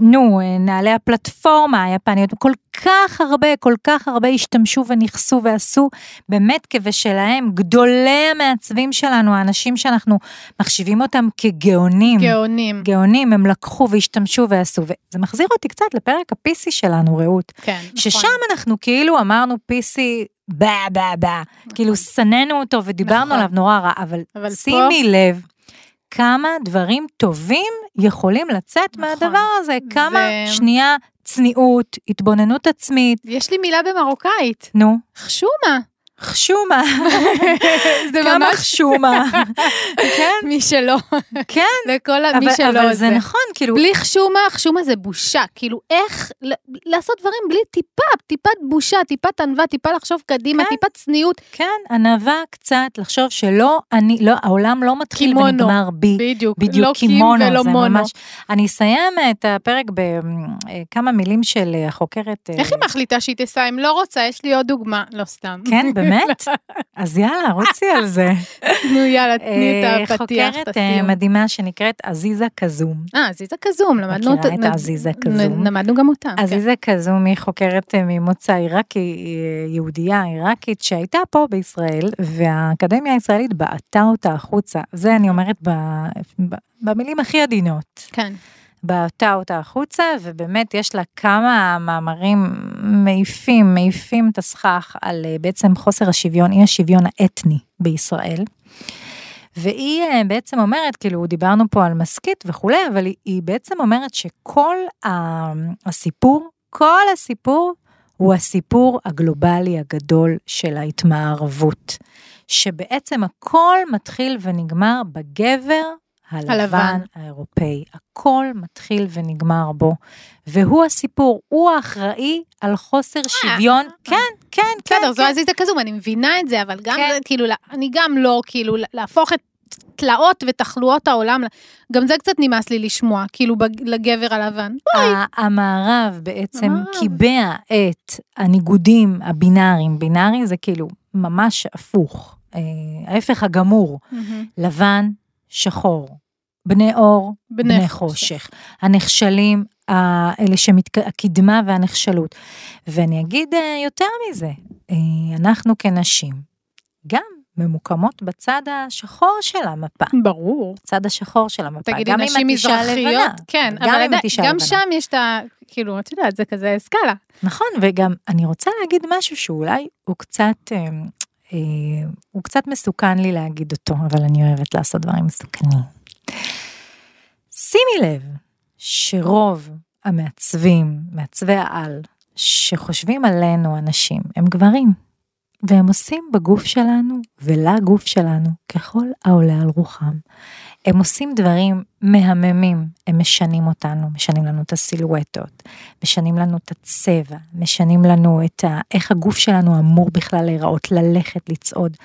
Speaker 2: נו, נעלי הפלטפורמה היפניות, כל כך הרבה, כל כך הרבה השתמשו ונכסו ועשו באמת כבשלהם. גדולי המעצבים שלנו, האנשים שאנחנו מחשיבים אותם כגאונים.
Speaker 3: גאונים.
Speaker 2: גאונים, הם לקחו והשתמשו ועשו, וזה מחזיר אותי קצת לפרק ה-PC שלנו, רעות.
Speaker 3: כן, נכון.
Speaker 2: ששם אנחנו כאילו אמרנו PC, בה בה בה, כאילו שנאנו אותו ודיברנו
Speaker 3: נכון.
Speaker 2: עליו נורא רע, אבל
Speaker 3: אבל פה-
Speaker 2: שימי לב. כמה דברים טובים יכולים לצאת
Speaker 3: נכון.
Speaker 2: מהדבר הזה, כמה
Speaker 3: זה-
Speaker 2: שנייה צניעות, התבוננות עצמית,
Speaker 3: יש לי מילה במרוקאית,
Speaker 2: נו,
Speaker 3: חשומה.
Speaker 2: חשומה,
Speaker 3: זה
Speaker 2: כמה
Speaker 3: ממש
Speaker 2: חשומה, כן,
Speaker 3: מי שלא,
Speaker 2: כן,
Speaker 3: לכל מי שלא
Speaker 2: אבל זה נכון, כאילו,
Speaker 3: בלי חשומה, חשומה זה בושה. כאילו, איך לעשות דברים בלי טיפה, טיפת בושה, טיפת ענווה, טיפה לחשוב קדימה,
Speaker 2: כן.
Speaker 3: טיפת צניעות.
Speaker 2: כן, ענווה קצת, לחשוב שלא, אני, לא, העולם לא מתחיל
Speaker 3: קימונו.
Speaker 2: ונגמר בי.
Speaker 3: בדיוק.
Speaker 2: בדיוק
Speaker 3: לא
Speaker 2: קימונו,
Speaker 3: ולא
Speaker 2: זה
Speaker 3: מונו.
Speaker 2: ממש. אני אסיים את הפרק בכמה מילים של אה, החוקרת. אה,
Speaker 3: איך היא מחליטה שהיא תיסע? אם לא רוצה, יש לי עוד דוגמה. לא סתם.
Speaker 2: כן, באמת? אז יאללה, רוצי על זה.
Speaker 3: נו, יאללה, תני
Speaker 2: אה,
Speaker 3: את הפתיח, את
Speaker 2: חוקרת אה. מדהימה שנקראת עזיזה קזום.
Speaker 3: אה, עזיזה כזום, למדנו
Speaker 2: מכירה. את עזיזה כזום?
Speaker 3: למדנו גם אותה. כן.
Speaker 2: עזיזה כזום היא חוקרת אה, ממוצא עיראקי, אה, יהודייה עיראקית שהייתה פה בישראל, והאקדמיה הישראלית בעטה אותה החוצה. זה אני אומרת במילים הכי עדינות.
Speaker 3: כן.
Speaker 2: בעטה אותה החוצה, ובאמת יש לה כמה מאמרים מעיפים, מעיפים את הסכך על אה, בעצם חוסר השוויון, אי השוויון האתני בישראל. והיא אה, בעצם אומרת, כאילו דיברנו פה על משכית וכולי, אבל היא, היא בעצם אומרת שכל הסיפור, כל הסיפור הוא הסיפור הגלובלי הגדול של ההתמערבות. שבעצם הכל מתחיל ונגמר בגבר הלבן,
Speaker 3: הלבן.
Speaker 2: האירופאי. הכל מתחיל ונגמר בו. והוא הסיפור, הוא האחראי על חוסר שוויון. כן, כן, כן.
Speaker 3: בסדר, זו
Speaker 2: כן.
Speaker 3: עזיזה כזום, אני מבינה את זה, אבל גם
Speaker 2: כן.
Speaker 3: כאילו, אני גם לא, כאילו, להפוך את תלאות ותחלואות העולם, גם זה קצת נמאס לי לשמוע, כאילו, לגבר הלבן.
Speaker 2: המערב בעצם. קיבע את הניגודים הבינאריים, בינארי זה כאילו ממש הפוך, אה, ההפך הגמור, לבן, שחור, בני אור,
Speaker 3: בני
Speaker 2: בני חושך, הנחשלים, ה- אלה שהקדמה והנחשלות. ואני אגיד אה, יותר מזה, אה, אנחנו כנשים, גם ממוקמות בצד השחור של המפה.
Speaker 3: ברור.
Speaker 2: בצד השחור של המפה,
Speaker 3: תגידי,
Speaker 2: גם
Speaker 3: נשים מזרחיות,
Speaker 2: לבנה.
Speaker 3: כן,
Speaker 2: גם
Speaker 3: אבל
Speaker 2: אם את אישה
Speaker 3: גם
Speaker 2: לבנה.
Speaker 3: שם יש את ה... כאילו, את יודעת, זה כזה סקאלה.
Speaker 2: נכון, וגם אני רוצה להגיד משהו שאולי הוא קצת, אה, הוא קצת מסוכן לי להגיד אותו, אבל אני אוהבת לעשות דברים מסוכנים. שימי לב שרוב המעצבים, מעצבי העל, שחושבים עלינו אנשים, הם גברים. והם עושים בגוף שלנו ולגוף שלנו ככל העולה על רוחם. הם עושים דברים מהממים, הם משנים אותנו, משנים לנו את הסילואטות, משנים לנו את הצבע, משנים לנו את ה... איך הגוף שלנו אמור בכלל להיראות, ללכת, לצעוד,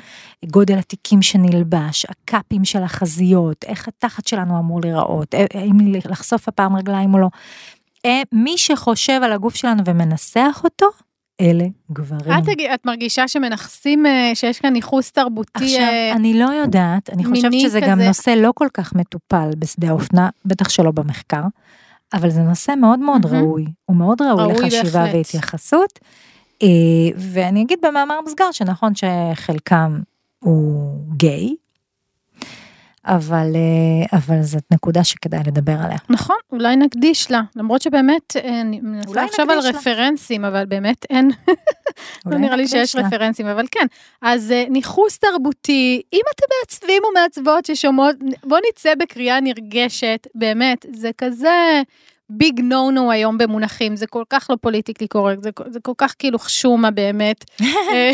Speaker 2: גודל התיקים שנלבש, הקאפים של החזיות, איך התחת שלנו אמור להיראות, אה, האם לחשוף הפעם רגליים או לא. אה, מי שחושב על הגוף שלנו ומנסח אותו, אלה גברים.
Speaker 3: את את מרגישה שמנכסים, אה, שיש כאן ייחוס תרבותי...
Speaker 2: עכשיו,
Speaker 3: אה,
Speaker 2: אני לא יודעת, אני חושבת
Speaker 3: מיני
Speaker 2: שזה גם
Speaker 3: כזה.
Speaker 2: נושא לא כל כך מטופל בשדה האופנה, בטח שלא במחקר, אבל זה נושא מאוד מאוד
Speaker 3: מהמם.
Speaker 2: ראוי, הוא מאוד ראוי
Speaker 3: ראוי
Speaker 2: לחשיבה
Speaker 3: בהחלט.
Speaker 2: והתייחסות. אה, ואני אגיד במאמר מוסגר שנכון שחלקם הוא גיי, אבל, אה, אבל זאת נקודה שכדאי לדבר עליה.
Speaker 3: נכון, אולי נקדיש לה, למרות שבאמת, אה, אני מנסה לחשוב על. רפרנסים, אבל באמת אין, לא נראה לי שיש
Speaker 2: לה.
Speaker 3: רפרנסים, אבל כן. אז אה, ניכוס תרבותי, אם אתם מעצבים או מעצבות ששומעות, בואו נצא בקריאה נרגשת, באמת, זה כזה big no no היום במונחים, זה כל כך לא politically correct, זה, זה כל כך כאילו חשומה באמת. אה,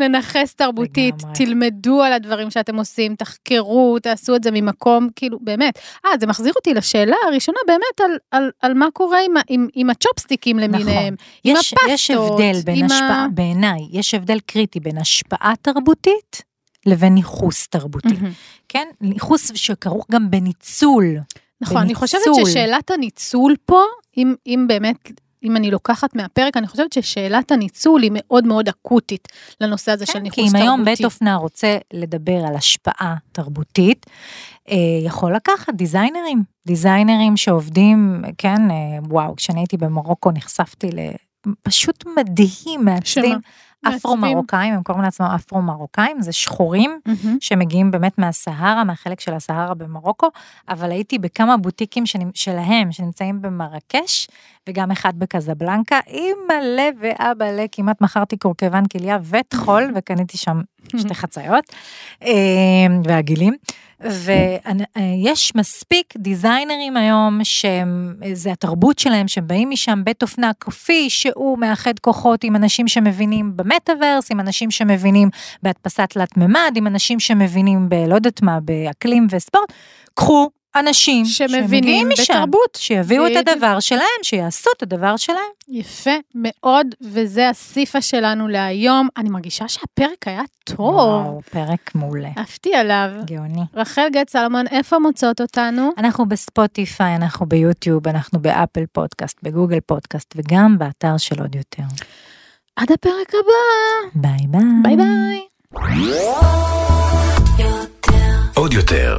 Speaker 3: לנכס תרבותית. תלמדו על הדברים שאתם עושים, תחקרו, תעשו את זה ממקום, כאילו, באמת. אה, זה מחזיר אותי לשאלה הראשונה באמת על, על, על מה קורה עם, עם, עם הצ'ופסטיקים למיניהם. אם
Speaker 2: יש, יש
Speaker 3: הפסטות,
Speaker 2: הבדל בין
Speaker 3: עם ה-
Speaker 2: השפעה, בעיניי, יש הבדל קריטי בין השפעה תרבותית לבין ניכוס תרבותי.
Speaker 3: מהמם.
Speaker 2: כן? ניכוס שכרוך גם בניצול.
Speaker 3: נכון, אני חושבת
Speaker 2: בניצול.
Speaker 3: ששאלת הניצול פה, אם, אם באמת אם אני לוקחת מהפרק, אני חושבת ששאלת הניצול היא מאוד מאוד אקוטית לנושא הזה של
Speaker 2: כן,
Speaker 3: ניחוש
Speaker 2: כי
Speaker 3: תרבותי.
Speaker 2: אם היום בית אופנה רוצה לדבר על השפעה תרבותית, אה, יכול לקחת דיזיינרים, דיזיינרים שעובדים, כן, אה, וואו, כשאני הייתי במרוקו נחשפתי לפשוט מדהים, מעצבים
Speaker 3: שמה?
Speaker 2: אפרו-מרוקאים, הם קוראים לעצמם אפרו-מרוקאים, זה שחורים.
Speaker 3: מהמם.
Speaker 2: שמגיעים באמת מהסהרה, מהחלק של הסהרה במרוקו, אבל הייתי בכמה בוטיקים שנמ- שלהם, שנמצאים במרקש, וגם אחד בקזבלנקה, אימא'לה ואבא'לה, כמעט מכרתי קורקבן כליה וטחול, וקניתי שם שתי חציות, אה, ועגילים. ויש מספיק דיזיינרים היום שזה התרבות שלהם, שהם באים משם בית אופנה כפי שהוא מאחד כוחות עם אנשים שמבינים במטאוורס, עם אנשים שמבינים בהדפסת תלת מימד, עם אנשים שמבינים בלא יודעת מה, באקלים וספורט, קחו אנשים
Speaker 3: שמבינים
Speaker 2: שמגיעים משם,
Speaker 3: בתרבות.
Speaker 2: שיביאו את. הדבר שלהם, שיעשו את הדבר שלהם.
Speaker 3: יפה מאוד, וזה הסיפה שלנו להיום. אני מרגישה שהפרק היה טוב.
Speaker 2: וואו, פרק מעולה,
Speaker 3: עפתי עליו.
Speaker 2: גאוני.
Speaker 3: רחל גט סלומון, איפה מוצאות אותנו?
Speaker 2: אנחנו בספוטיפיי, אנחנו ביוטיוב, אנחנו באפל פודקאסט, בגוגל פודקאסט, וגם באתר של עוד יותר.
Speaker 3: עד הפרק הבא.
Speaker 2: ביי ביי.
Speaker 3: ביי ביי.
Speaker 1: עוד יותר,